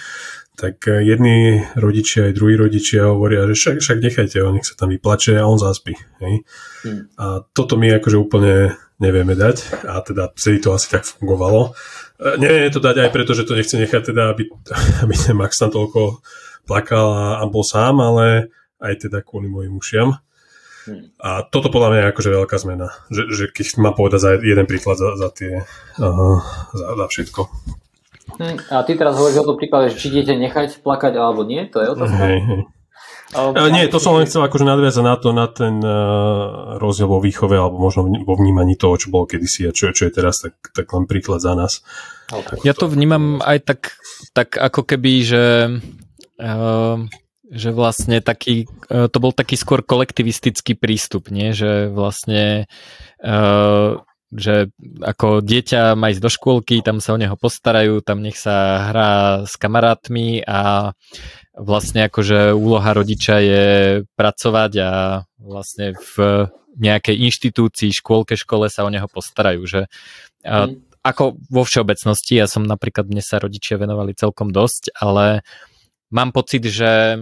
tak jedni rodičia aj druhí rodičia hovoria, že však, však nechajte ho, nech sa tam vyplače a on zaspí. Hej? Hmm. A toto my akože úplne nevieme dať a teda celý to asi tak fungovalo. E, Neviem to dať aj preto, že to nechce nechať teda, aby, aby ten Max tam toľko plakal a, a bol sám, ale aj teda kvôli mojim ušiam. A toto podľa mňa je akože veľká zmena. Že, že keď mám povedať za jeden príklad za, za tie, uh, za, za všetko. Hm, a ty teraz hovoríš o tom príklade, že či dieťa nechať plakať alebo nie, to je otázka? Hej, hej. Ale, nie, to som len chcel akože nadviazať na to, na ten uh, rozdiel vo výchove alebo možno vo vnímaní toho, čo bolo kedysi a čo, čo je teraz, tak, tak len príklad za nás. Ja to vnímam aj tak, tak ako keby, že uh, že vlastne taký, e, to bol taký skôr kolektivistický prístup, nie? že vlastne uh, že ako dieťa má ísť do škôlky, tam sa o neho postarajú, tam nech sa hrá s kamarátmi a vlastne akože úloha rodiča je pracovať a vlastne v nejakej inštitúcii, škôlke, škole sa o neho postarajú, že mm. ako vo všeobecnosti, ja som napríklad, mne sa rodičia venovali celkom dosť, ale mám pocit, že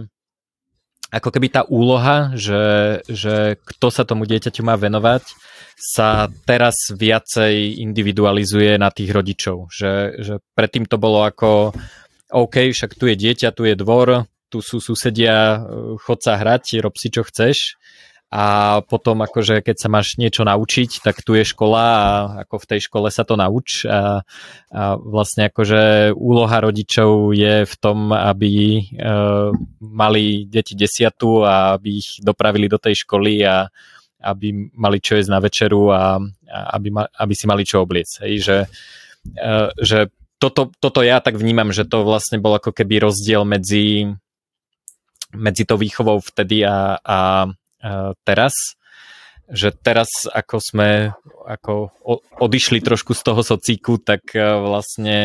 ako keby tá úloha, že, že kto sa tomu dieťaťu má venovať, sa teraz viacej individualizuje na tých rodičov. Že, že predtým to bolo ako OK, však tu je dieťa, tu je dvor, tu sú susedia, chod sa hrať, rob si čo chceš a potom akože keď sa máš niečo naučiť, tak tu je škola a ako v tej škole sa to nauč a, a vlastne akože úloha rodičov je v tom, aby e, mali deti desiatu a aby ich dopravili do tej školy a aby mali čo jesť na večeru a, a aby, ma, aby si mali čo obliec. Hej, že, e, že toto, toto ja tak vnímam, že to vlastne bol ako keby rozdiel medzi medzi to výchovou vtedy a, a teraz, že teraz ako sme ako odišli trošku z toho socíku, tak e, vlastne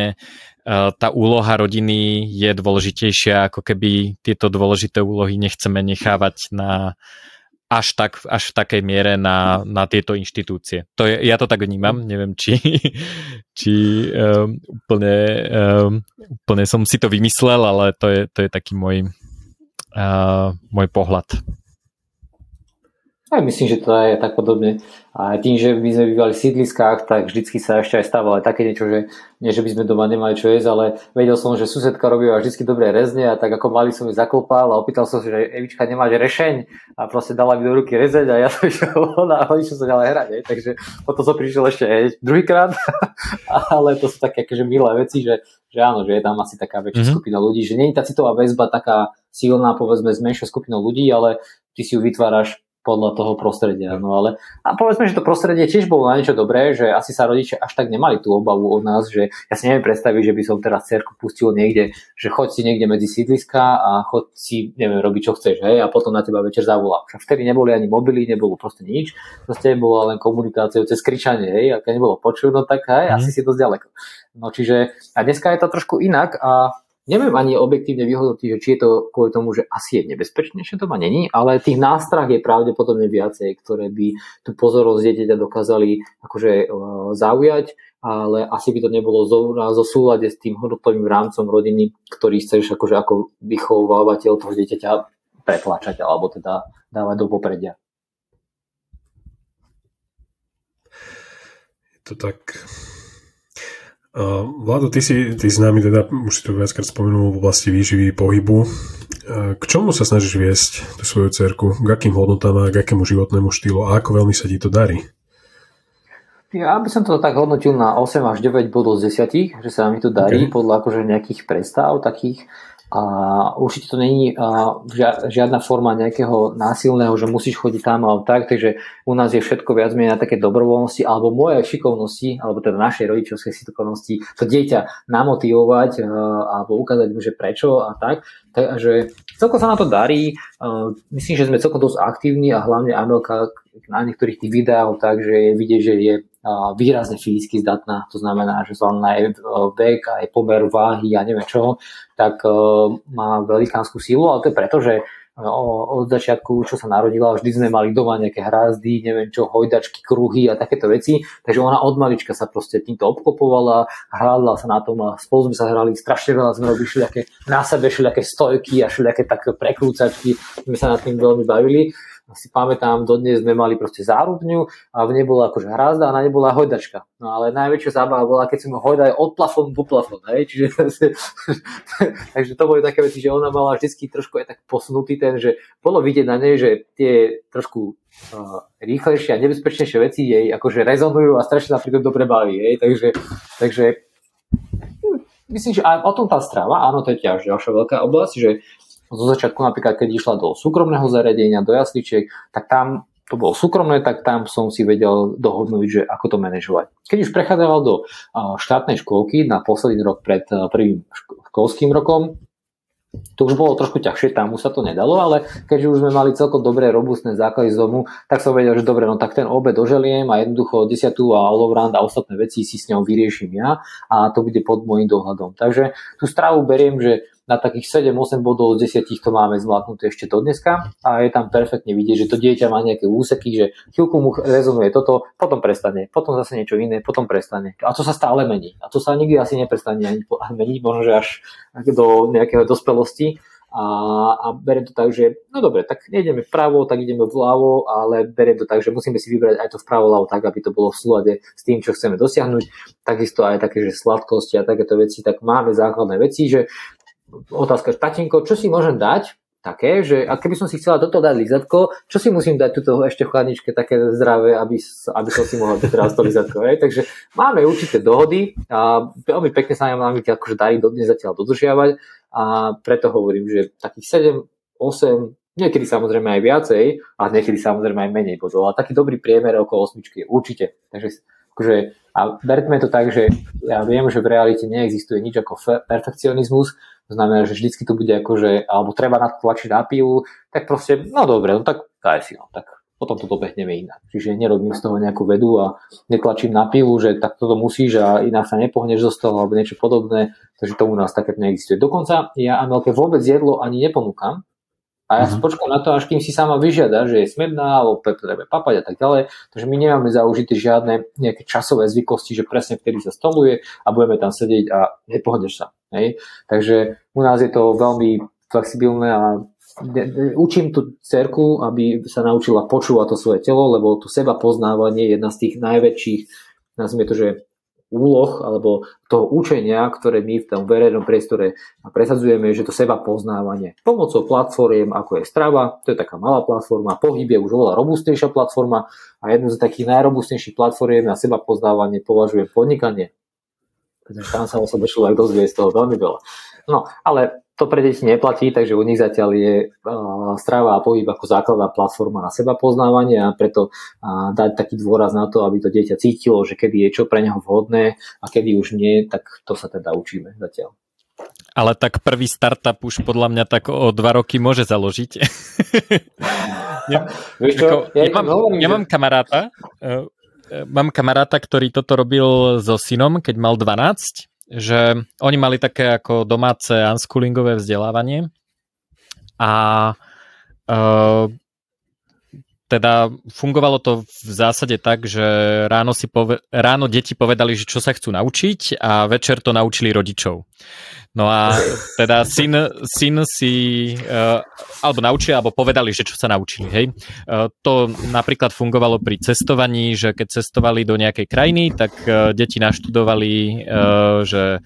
e, tá úloha rodiny je dôležitejšia, ako keby tieto dôležité úlohy nechceme nechávať na až, tak, až v takej miere na, na tieto inštitúcie. To je, ja to tak vnímam, neviem, či, či um, úplne, um, úplne som si to vymyslel, ale to je, to je taký môj, uh, môj pohľad. Ja myslím, že to je tak podobne. A tým, že my sme bývali v sídliskách, tak vždycky sa ešte aj stávalo aj také niečo, že nie, že by sme doma nemali čo jesť, ale vedel som, že susedka robila vždy dobré rezne a tak ako mali som ju zaklopal a opýtal som sa, že Evička nemáš rešeň a proste dala mi do ruky rezeň a ja som išiel von a išiel sa ďalej hrať. Je. Takže potom som prišiel ešte aj druhýkrát, ale to sú také akože milé veci, že, že áno, že je tam asi taká väčšia mm-hmm. skupina ľudí, že nie je tá citová väzba taká silná, povedzme, s menšou skupinou ľudí, ale ty si ju vytváraš podľa toho prostredia. No ale a povedzme, že to prostredie tiež bolo na niečo dobré, že asi sa rodičia až tak nemali tú obavu od nás, že ja si neviem predstaviť, že by som teraz cerku pustil niekde, že choď si niekde medzi sídliska a choď si, neviem, robiť čo chceš, hej, a potom na teba večer zavolá. Však vtedy neboli ani mobily, nebolo proste nič, proste bola len komunikácia cez kričanie, hej, a keď nebolo počuť, no tak hej, mm. asi si dosť ďaleko. No čiže, a dneska je to trošku inak a neviem ani objektívne vyhodnotiť, že či je to kvôli tomu, že asi je nebezpečnejšie, to ma není, ale tých nástrah je pravdepodobne viacej, ktoré by tú pozornosť dieťaťa dokázali akože uh, zaujať, ale asi by to nebolo zo, zo súlade s tým hodnotovým rámcom rodiny, ktorý chceš akože ako vychovávateľ toho dieťaťa pretlačať alebo teda dávať do popredia. Je to tak Vlado, ty si, ty si nami teda, už si to viackrát spomenul, v oblasti výživy, pohybu. Uh, k čomu sa snažíš viesť tú svoju cerku? K akým hodnotám a k akému životnému štýlu? A ako veľmi sa ti to darí? Ja by som to tak hodnotil na 8 až 9 bodov z 10, že sa mi to darí okay. podľa akože nejakých predstav takých a určite to není žiadna forma nejakého násilného, že musíš chodiť tam alebo tak, takže u nás je všetko viac menej na také dobrovoľnosti alebo moje šikovnosti, alebo teda našej rodičovskej šikovnosti, to dieťa namotivovať alebo ukázať mu, že prečo a tak. Takže celkom sa na to darí. Myslím, že sme celkom dosť aktívni a hlavne Amelka na niektorých tých videách takže je vidieť, že je výrazne fyzicky zdatná, to znamená, že vzhľadom na jej vek, aj pomer váhy a neviem čo, tak e, má velikánsku sílu, ale to je preto, že e, od začiatku, čo sa narodila, vždy sme mali doma nejaké hrázdy, neviem čo, hojdačky, kruhy a takéto veci, takže ona od malička sa proste týmto obklopovala, hrála sa na tom a spolu sme sa hrali, strašne veľa sme robili všelijaké na sebe, všelijaké stojky a všelijaké také prekrúcačky, sme sa nad tým veľmi bavili si pamätám, dodnes sme mali proste zárubňu a v nej bola akože hrazda a na nej bola hojdačka. No ale najväčšia zábava bola, keď sme hojdali od plafón po plafón, hej, čiže takže to boli také veci, že ona mala vždycky trošku aj tak posunutý ten, že bolo vidieť na nej, že tie trošku rýchlejšie a nebezpečnejšie veci jej akože rezonujú a strašne napríklad dobre baví, hej, takže, takže hm, myslím, že aj o tom tá strava, áno, to je tiež ďalšia veľká oblasť, že zo začiatku napríklad, keď išla do súkromného zariadenia, do jasličiek, tak tam to bolo súkromné, tak tam som si vedel dohodnúť, že ako to manažovať. Keď už prechádzal do štátnej škôlky na posledný rok pred prvým školským rokom, to už bolo trošku ťažšie, tam už sa to nedalo, ale keďže už sme mali celkom dobré, robustné základy z domu, tak som vedel, že dobre, no tak ten obed doželiem a jednoducho desiatú a all a ostatné veci si s ňou vyrieším ja a to bude pod môjim dohľadom. Takže tú stravu beriem, že na takých 7-8 bodov z 10 to máme zvládnuté ešte do dneska a je tam perfektne vidieť, že to dieťa má nejaké úseky, že chvíľku mu rezonuje toto, potom prestane, potom zase niečo iné, potom prestane. A to sa stále mení. A to sa nikdy asi neprestane ani meniť, možno že až do nejakého dospelosti. A, a beriem to tak, že no dobre, tak nejdeme vpravo, tak ideme vľavo, ale beriem to tak, že musíme si vybrať aj to vpravo ľavo tak, aby to bolo v súlade s tým, čo chceme dosiahnuť. Takisto aj také, že sladkosti a takéto veci, tak máme základné veci, že otázka, tatinko, čo si môžem dať také, že a keby som si chcela toto dať lizatko, čo si musím dať tuto ešte v chladničke také zdravé, aby, aby som si mohla dať teraz to lizatko. Hej? Takže máme určité dohody a veľmi pekne sa nám akože darí dodnes zatiaľ dodržiavať a preto hovorím, že takých 7, 8, niekedy samozrejme aj viacej a niekedy samozrejme aj menej bodov, ale taký dobrý priemer okolo osmičky určite. Takže akože, a berme to tak, že ja viem, že v realite neexistuje nič ako perfekcionizmus, to znamená, že vždycky to bude akože, alebo treba na to tlačiť na pilu, tak proste, no dobre, no tak daj si, no tak potom to dobehneme inak. Čiže nerobím z toho nejakú vedu a netlačím na pilu, že tak toto musíš a inak sa nepohneš zo toho alebo niečo podobné, takže to u nás také neexistuje. Dokonca ja Amelke vôbec jedlo ani neponúkam, a ja uh-huh. počkám na to, až kým si sama vyžiada, že je smedná, alebo treba papať a tak ďalej. Takže my nemáme zaužité žiadne nejaké časové zvyklosti, že presne vtedy sa stoluje a budeme tam sedieť a nepohodneš sa. Hej? Takže u nás je to veľmi flexibilné a učím tú cerku, aby sa naučila počúvať to svoje telo, lebo to seba poznávanie je jedna z tých najväčších, nazvime to, že úloh alebo toho učenia, ktoré my v tom verejnom priestore presadzujeme, že to seba poznávanie. Pomocou platformiem, ako je strava, to je taká malá platforma, pohyb je už oveľa robustnejšia platforma a jednu z takých najrobustnejších platformiem na seba poznávanie považujem podnikanie. Pretože tam sa o sebe človek dozvie z toho veľmi veľa. No, ale to pre deti neplatí, takže u nich zatiaľ je strava a pohyb ako základná platforma na seba poznávanie a preto dať taký dôraz na to, aby to dieťa cítilo, že kedy je čo pre neho vhodné a kedy už nie, tak to sa teda učíme zatiaľ. Ale tak prvý startup už podľa mňa tak o dva roky môže založiť. ja, ako, ja, mám, ja mám kamaráta, uh, mám kamaráta, ktorý toto robil so synom, keď mal 12 že oni mali také ako domáce unschoolingové vzdelávanie a uh, teda fungovalo to v zásade tak, že ráno, si pove- ráno deti povedali, že čo sa chcú naučiť a večer to naučili rodičov. No a teda syn, syn si, uh, alebo naučili, alebo povedali, že čo sa naučili, hej. Uh, to napríklad fungovalo pri cestovaní, že keď cestovali do nejakej krajiny, tak uh, deti naštudovali, uh, že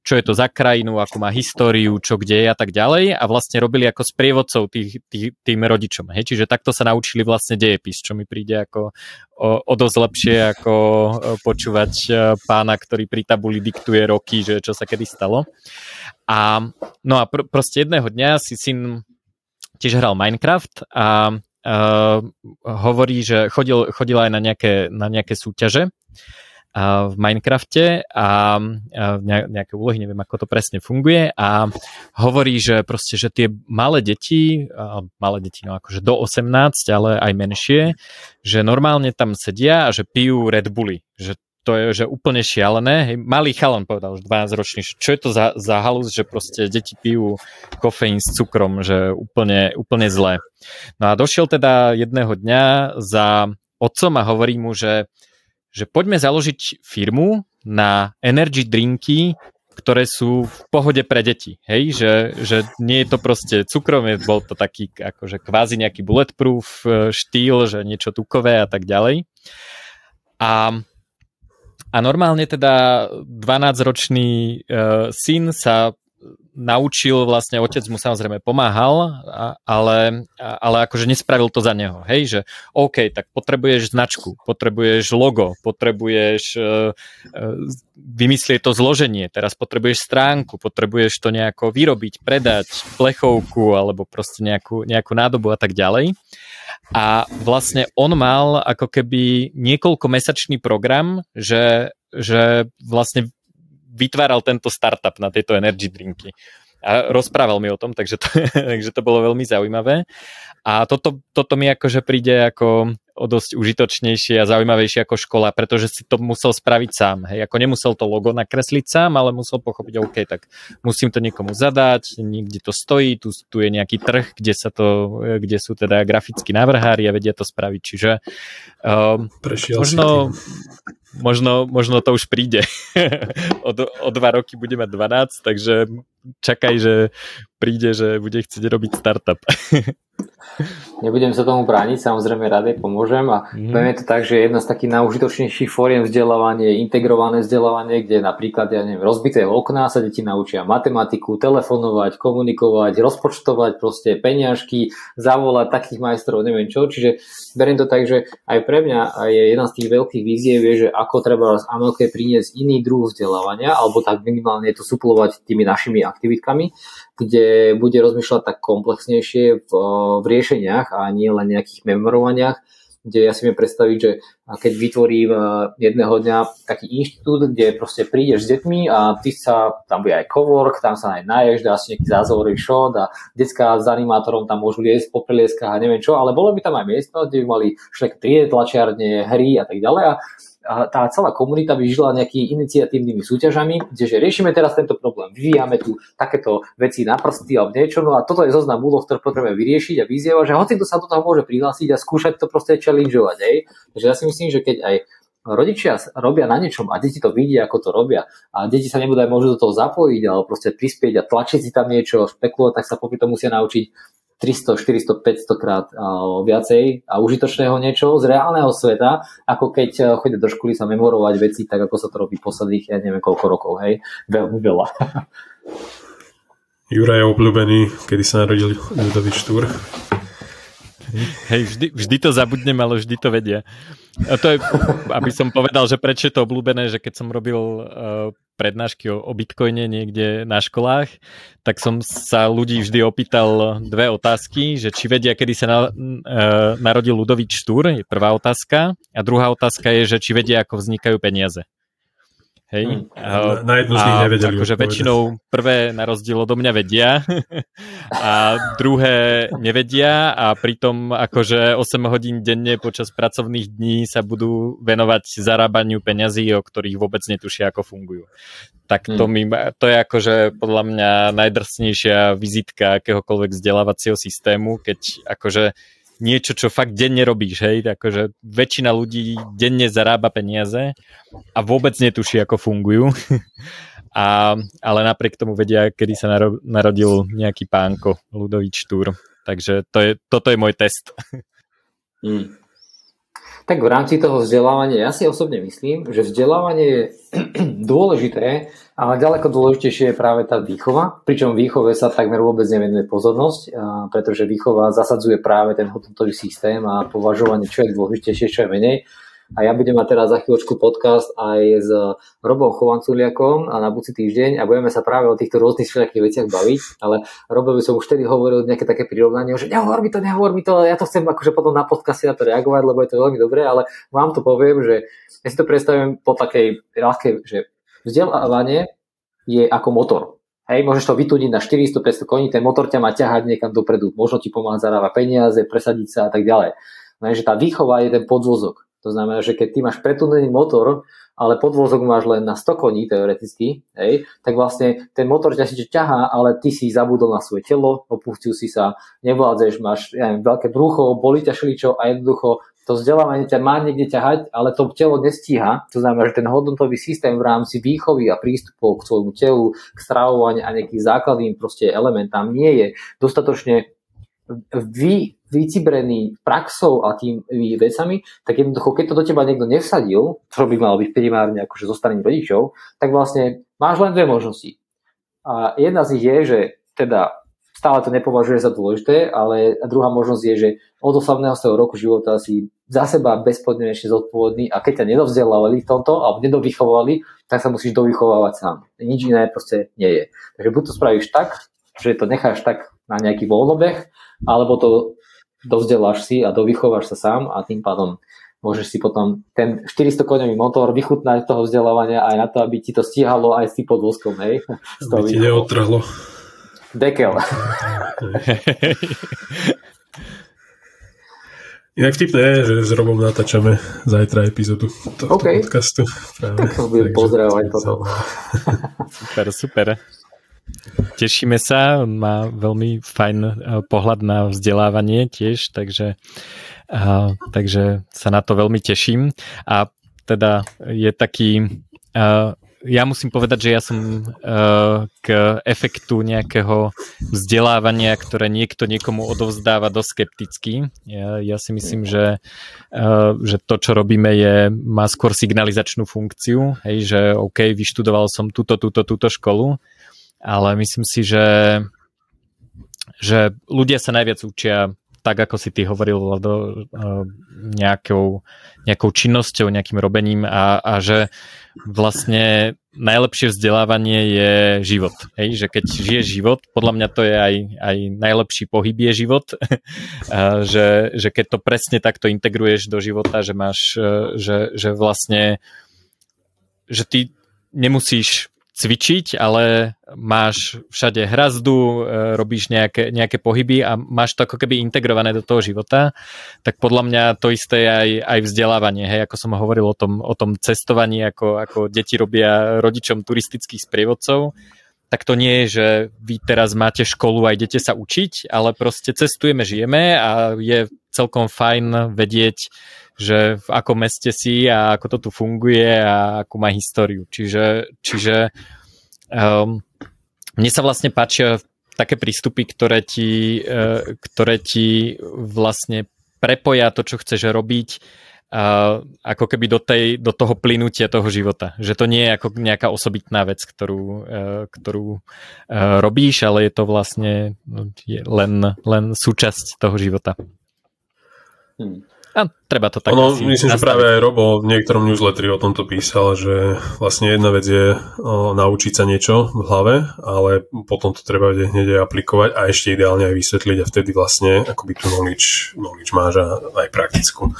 čo je to za krajinu, akú má históriu, čo kde je a tak ďalej a vlastne robili ako sprievodcov tých, tých, tým rodičom. Hej? Čiže takto sa naučili vlastne dejepis, čo mi príde ako o, o dosť lepšie ako počúvať pána, ktorý pri tabuli diktuje roky, že čo sa kedy stalo. A no a pr- proste jedného dňa si syn tiež hral Minecraft a uh, hovorí, že chodil, chodil aj na nejaké, na nejaké súťaže v Minecrafte a nejaké úlohy, neviem ako to presne funguje a hovorí, že proste, že tie malé deti, malé deti, no akože do 18, ale aj menšie, že normálne tam sedia a že pijú Red Bully, že to je že úplne šialené. Hej, malý chalan povedal, už 12 ročný, čo je to za, za halus, že proste deti pijú kofeín s cukrom, že úplne, úplne zlé. No a došiel teda jedného dňa za otcom a hovorí mu, že že poďme založiť firmu na energy drinky, ktoré sú v pohode pre deti. Hej, že, že nie je to proste cukrom, bol to taký akože kvázi nejaký bulletproof e, štýl, že niečo tukové a tak ďalej. A, a normálne teda 12-ročný uh, syn sa naučil, vlastne otec mu samozrejme pomáhal, ale, ale akože nespravil to za neho. Hej, že OK, tak potrebuješ značku, potrebuješ logo, potrebuješ uh, vymyslieť to zloženie, teraz potrebuješ stránku, potrebuješ to nejako vyrobiť, predať, plechovku alebo proste nejakú, nejakú nádobu a tak ďalej. A vlastne on mal ako keby niekoľko mesačný program, že, že vlastne vytváral tento startup na tieto energy drinky. A rozprával mi o tom, takže to, takže to bolo veľmi zaujímavé. A toto, toto mi akože príde ako o dosť užitočnejšie a zaujímavejšie ako škola, pretože si to musel spraviť sám. Hej, ako nemusel to logo nakresliť sám, ale musel pochopiť, OK, tak musím to niekomu zadať, niekde to stojí, tu, tu je nejaký trh, kde, sa to, kde sú teda grafickí návrhári a vedia to spraviť. Čiže um, možno, možno, možno to už príde. o, o dva roky bude mať 12, takže čakaj, že príde, že bude chcieť robiť startup. Nebudem sa tomu brániť, samozrejme rade pomôžem a mm. je to tak, že jedna z takých najužitočnejších fóriem vzdelávania je integrované vzdelávanie, kde napríklad, ja neviem, rozbité okná sa deti naučia matematiku, telefonovať, komunikovať, rozpočtovať proste peňažky, zavolať takých majstrov, neviem čo, čiže beriem to tak, že aj pre mňa je jedna z tých veľkých víziev je, že ako treba z Amelke priniesť iný druh vzdelávania, alebo tak minimálne to suplovať tými našimi aktivitkami, kde bude rozmýšľať tak komplexnejšie v, v riešeniach a nie len nejakých memorovaniach, kde ja si viem predstaviť, že keď vytvorím e, jedného dňa taký inštitút, kde proste prídeš s deťmi a ty sa, tam bude aj cowork, tam sa aj naješ, dá si nejaký zázorový shot a detská s animátorom tam môžu liesť po prelieskách a neviem čo, ale bolo by tam aj miesto, kde by mali však tri tlačiarne, hry a tak ďalej a tá celá komunita by žila nejakými iniciatívnymi súťažami, kdeže riešime teraz tento problém, vyvíjame tu takéto veci na prsty alebo niečo, no a toto je zoznam úloh, ktoré potrebujeme vyriešiť a vyzvievať, že hoci kto sa do toho môže prihlásiť a skúšať to proste challengeovať. Hej. Takže ja si myslím, že keď aj rodičia robia na niečom a deti to vidia, ako to robia a deti sa nebudú aj môžu do toho zapojiť alebo proste prispieť a tlačiť si tam niečo, špekulovať, tak sa popri to musia naučiť 300, 400, 500 krát viacej a užitočného niečo z reálneho sveta, ako keď e, chodia do školy sa memorovať veci, tak ako sa to robí posledných, ja neviem koľko rokov, hej, veľmi veľa. Jura je obľúbený, kedy sa narodil Ľudový Štúr. Hej, vždy, vždy to zabudnem, ale vždy to vedia. A to je, aby som povedal, že prečo je to obľúbené, že keď som robil uh, prednášky o, bitcoine niekde na školách, tak som sa ľudí vždy opýtal dve otázky, že či vedia, kedy sa na, e, narodil Ludovič Štúr, je prvá otázka. A druhá otázka je, že či vedia, ako vznikajú peniaze. Hej? Hm. Na, na jednu z nich nevedeli. Akože väčšinou prvé na rozdiel odo mňa vedia a druhé nevedia a pritom akože 8 hodín denne počas pracovných dní sa budú venovať zarábaniu peňazí, o ktorých vôbec netušia, ako fungujú. Tak to, hmm. mi, to je akože podľa mňa najdrsnejšia vizitka akéhokoľvek vzdelávacieho systému, keď akože niečo, čo fakt denne robíš, hej, akože väčšina ľudí denne zarába peniaze a vôbec netuší, ako fungujú. a, ale napriek tomu vedia, kedy sa narodil nejaký pánko, Ludovič Túr. Takže to je, toto je môj test. Hmm. Tak v rámci toho vzdelávania, ja si osobne myslím, že vzdelávanie je dôležité, ale ďaleko dôležitejšie je práve tá výchova, pričom výchove sa takmer vôbec nevenuje pozornosť, pretože výchova zasadzuje práve ten hodnotový systém a považovanie, čo je dôležitejšie, čo je menej. A ja budem mať teraz za chvíľočku podcast aj s Robom Chovanculiakom a na budúci týždeň a budeme sa práve o týchto rôznych všelijakých veciach baviť, ale Robovi som už vtedy hovoril nejaké také prirovnanie, že nehovor mi to, nehovor mi to, ja to chcem akože potom na podcaste na to reagovať, lebo je to veľmi dobré, ale vám to poviem, že ja si to predstavím po takej ľahkej, že vzdelávanie je ako motor. Hej, môžeš to vytúdiť na 400-500 koní, ten motor ťa má ťahať niekam dopredu, možno ti pomáha zarábať peniaze, presadiť sa a tak ďalej. že tá výchova je ten podvozok. To znamená, že keď ty máš pretunený motor, ale podvozok máš len na 100 koní teoreticky, hej, tak vlastne ten motor ťa si ťahá, ale ty si zabudol na svoje telo, opustil si sa, nevládzeš, máš ja neviem, veľké brucho, boli ťa šličo a jednoducho to vzdelávanie ťa má niekde ťahať, ale to telo nestíha. To znamená, že ten hodnotový systém v rámci výchovy a prístupov k svojmu telu, k stravovaniu a nejakým základným proste elementám nie je dostatočne vy, vycibrený praxou a tými vecami, tak jednoducho, keď to do teba niekto nevsadil, čo by malo byť primárne akože zo strany rodičov, tak vlastne máš len dve možnosti. A jedna z nich je, že teda stále to nepovažuje za dôležité, ale druhá možnosť je, že od 18. roku života si za seba bezpodmienečne zodpovedný a keď ťa nedovzdelávali v tomto alebo nedovychovali, tak sa musíš dovychovávať sám. Nič iné proste nie je. Takže buď to spravíš tak, že to necháš tak na nejaký voľnobeh, alebo to dovzdeláš si a dovychováš sa sám a tým pádom môžeš si potom ten 400 koňový motor vychutnať toho vzdelávania aj na to, aby ti to stíhalo aj s tým podvozkom, hej? Aby ti neotrhlo. Dekel. Inak vtipné je, že s Robom natáčame zajtra epizódu tohto okay. podcastu. Práve. Tak ho budem pozdravovať potom. super, super. Tešíme sa, má veľmi fajn eh, pohľad na vzdelávanie tiež, takže, uh, takže sa na to veľmi teším. A teda je taký, uh, ja musím povedať, že ja som k efektu nejakého vzdelávania, ktoré niekto niekomu odovzdáva dosť skeptický. Ja, ja si myslím, že, že to, čo robíme, je, má skôr signalizačnú funkciu, hej, že OK, vyštudoval som túto, túto, túto školu, ale myslím si, že, že ľudia sa najviac učia tak, ako si ty hovoril, Vlado, eh, nejakou, nejakou činnosťou, nejakým robením a, a že vlastne najlepšie vzdelávanie je život. Hej? Že keď žiješ život, podľa mňa to je aj, aj najlepší pohyb je život, že, že keď to presne takto integruješ do života, že máš, eh, že, že vlastne že ty nemusíš cvičiť, ale máš všade hrazdu, e, robíš nejaké, nejaké pohyby a máš to ako keby integrované do toho života, tak podľa mňa to isté je aj, aj vzdelávanie. Hej, ako som hovoril o tom, o tom cestovaní, ako, ako deti robia rodičom turistických sprievodcov, tak to nie je, že vy teraz máte školu a idete sa učiť, ale proste cestujeme, žijeme a je celkom fajn vedieť, že v akom meste si a ako to tu funguje a akú má históriu. Čiže, čiže um, mne sa vlastne páčia také prístupy, ktoré ti, uh, ktoré ti vlastne prepoja to, čo chceš robiť ako keby do, tej, do toho plynutia toho života. Že to nie je ako nejaká osobitná vec, ktorú, uh, ktorú uh, robíš, ale je to vlastne no, je len, len súčasť toho života. Hmm. A treba to tak ono, Myslím, nastaviť. že práve aj Robo v niektorom newsletteri o tomto písal, že vlastne jedna vec je o, naučiť sa niečo v hlave, ale potom to treba hneď aj aplikovať a ešte ideálne aj vysvetliť a vtedy vlastne akoby tú knowledge, knowledge máš a aj praktickú.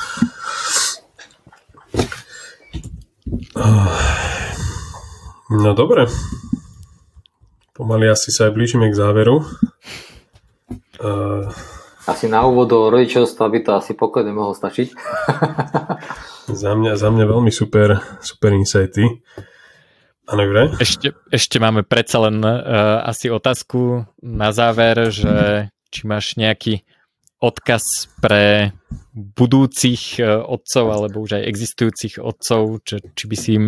No dobre. Pomaly asi sa aj blížime k záveru. Uh, asi na úvod do rodičovstva by to asi pokojne mohlo stačiť. za, mňa, za mňa veľmi super, super insighty. Áno, Ešte, ešte máme predsa len uh, asi otázku na záver, že či máš nejaký odkaz pre budúcich e, otcov alebo už aj existujúcich otcov, či, či by si im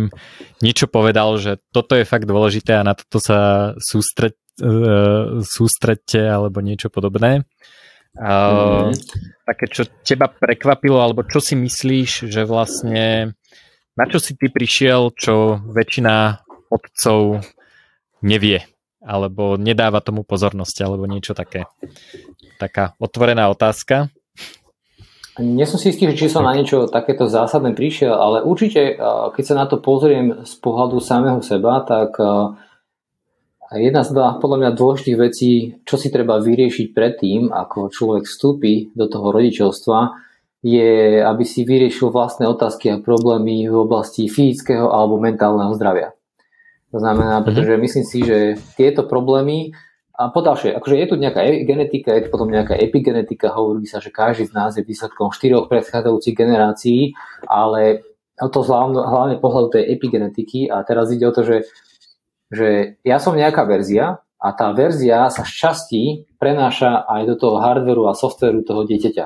niečo povedal, že toto je fakt dôležité a na toto sa sústreť, uh, sústredte alebo niečo podobné. Uh, mm. Také, čo teba prekvapilo, alebo čo si myslíš, že vlastne na čo si ty prišiel, čo väčšina otcov nevie alebo nedáva tomu pozornosť alebo niečo také. Taká otvorená otázka. Nie som si istý, či som na niečo takéto zásadné prišiel, ale určite, keď sa na to pozriem z pohľadu samého seba, tak jedna z podľa mňa dôležitých vecí, čo si treba vyriešiť predtým, ako človek vstúpi do toho rodičovstva, je, aby si vyriešil vlastné otázky a problémy v oblasti fyzického alebo mentálneho zdravia. To znamená, mhm. pretože myslím si, že tieto problémy a podalšie, akože je tu nejaká e- genetika, je tu potom nejaká epigenetika, hovorí sa, že každý z nás je výsledkom štyroch predchádzajúcich generácií, ale to hlavne, hlavne pohľadu tej epigenetiky a teraz ide o to, že, že ja som nejaká verzia a tá verzia sa z časti prenáša aj do toho hardveru a softveru toho dieťaťa.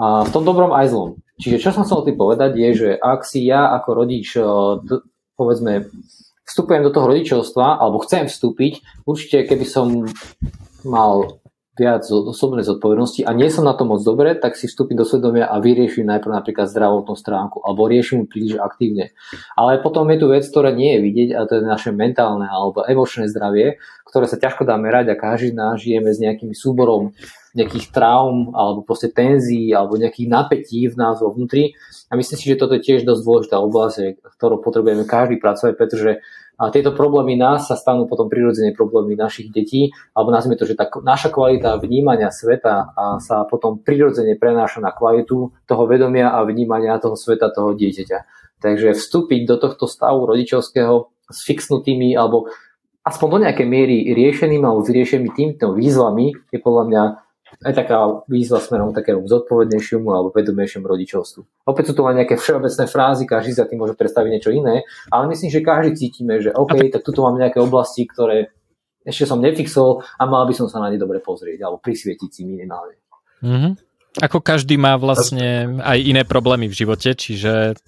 A v tom dobrom aj zlom. Čiže čo som chcel tým povedať je, že ak si ja ako rodič povedzme vstupujem do toho rodičovstva, alebo chcem vstúpiť, určite keby som mal viac osobnej zodpovednosti a nie som na to moc dobre, tak si vstúpim do svedomia a vyriešim najprv napríklad zdravotnú stránku alebo riešim príliš aktívne. Ale potom je tu vec, ktorá nie je vidieť a to je naše mentálne alebo emočné zdravie, ktoré sa ťažko dá merať a každý nás žijeme s nejakým súborom nejakých traum alebo proste tenzií alebo nejakých napätí v nás vo vnútri. A myslím si, že toto je tiež dosť dôležitá oblasť, ktorou potrebujeme každý pracovať, pretože a tieto problémy nás sa stanú potom prirodzene problémy našich detí, alebo nazvime to, že tá naša kvalita vnímania sveta a sa potom prirodzene prenáša na kvalitu toho vedomia a vnímania toho sveta toho dieťaťa. Takže vstúpiť do tohto stavu rodičovského s fixnutými alebo aspoň do nejakej miery riešeným alebo vyriešenými týmto výzvami je podľa mňa aj taká výzva smerom takému zodpovednejšiemu alebo vedomejšiemu rodičovstvu. Opäť sú to len nejaké všeobecné frázy, každý za tým môže predstaviť niečo iné, ale myslím, že každý cítime, že OK, tak tuto mám nejaké oblasti, ktoré ešte som nefixol a mal by som sa na ne dobre pozrieť alebo prisvietiť si minimálne. Mm-hmm. Ako každý má vlastne aj iné problémy v živote, čiže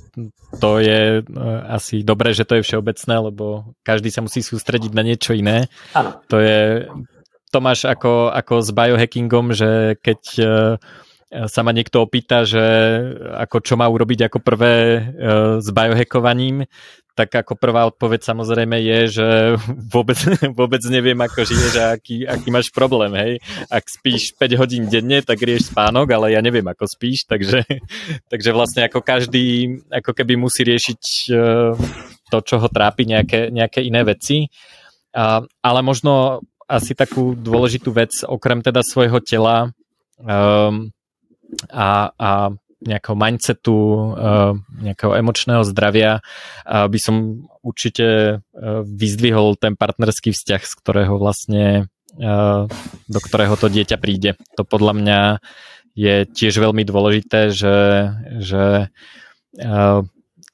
to je e, asi dobré, že to je všeobecné, lebo každý sa musí sústrediť na niečo iné. Áno. To je to máš ako, ako s biohackingom, že keď e, sa ma niekto opýta, že ako čo má urobiť ako prvé e, s biohackovaním, tak ako prvá odpoveď samozrejme je, že vôbec, vôbec neviem, ako žiješ a aký, aký máš problém, hej. Ak spíš 5 hodín denne, tak rieš spánok, ale ja neviem, ako spíš, takže, takže vlastne ako každý, ako keby musí riešiť e, to, čo ho trápi, nejaké, nejaké iné veci. Ale možno asi takú dôležitú vec, okrem teda svojho tela um, a, a nejakého mindsetu, uh, nejakého emočného zdravia, uh, by som určite uh, vyzdvihol ten partnerský vzťah, z ktorého vlastne uh, do ktorého to dieťa príde. To podľa mňa je tiež veľmi dôležité, že, že uh,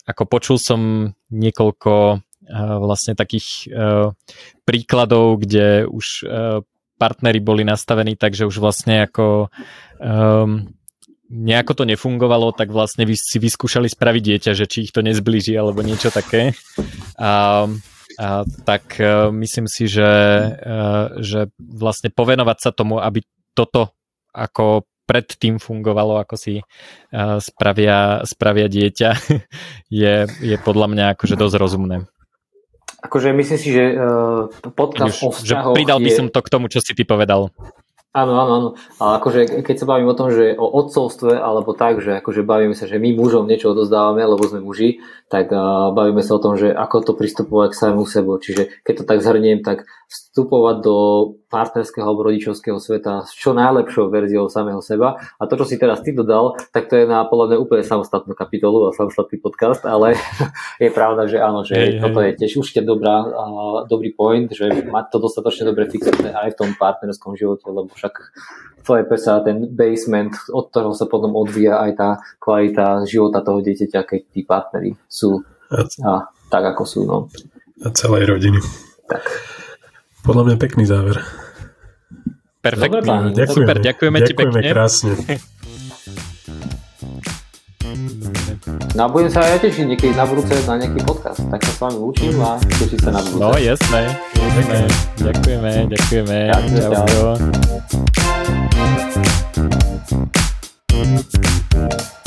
ako počul som niekoľko vlastne takých e, príkladov, kde už e, partnery boli nastavení tak, že už vlastne ako um, nejako to nefungovalo, tak vlastne vy si vyskúšali spraviť dieťa, že či ich to nezblíži alebo niečo také. A, a tak uh, myslím si, že, uh, že vlastne povenovať sa tomu, aby toto ako predtým fungovalo, ako si uh, spravia, spravia dieťa, je, je podľa mňa akože dosť rozumné. Akože myslím si, že uh, podcast Už, o vzťahoch že Pridal by je... som to k tomu, čo si ty povedal. Áno, áno, áno. A akože keď sa bavím o tom, že o odcovstve, alebo tak, že akože bavíme sa, že my mužom niečo odozdávame, lebo sme muži, tak bavíme sa o tom, že ako to pristupovať k samému sebu. Čiže keď to tak zhrniem, tak vstupovať do partnerského alebo rodičovského sveta s čo najlepšou verziou samého seba. A to, čo si teraz ty dodal, tak to je na podľa mňa úplne samostatnú kapitolu a samostatný podcast, ale je pravda, že áno, že hey, toto je tiež určite dobrá, dobrý point, že mať to dostatočne dobre fixované aj v tom partnerskom živote, lebo však tvoje pesa, ten basement, od ktorého sa potom odvíja aj tá kvalita života toho dieťaťa, keď tí partnery sú a, tak, ako sú. No. A celej rodiny. Tak. Podľa mňa pekný záver. Perfektne. Dobre, ďakujeme. Super, ďakujeme, ďakujeme ti pekne. krásne. No a budem sa aj ja tešiť niekedy na budúce na nejaký podcast. Tak sa s vami učím a teším sa na budúce. No jasné, jasné. Ďakujeme, ďakujeme. Ďakujem, čau. čau. Thank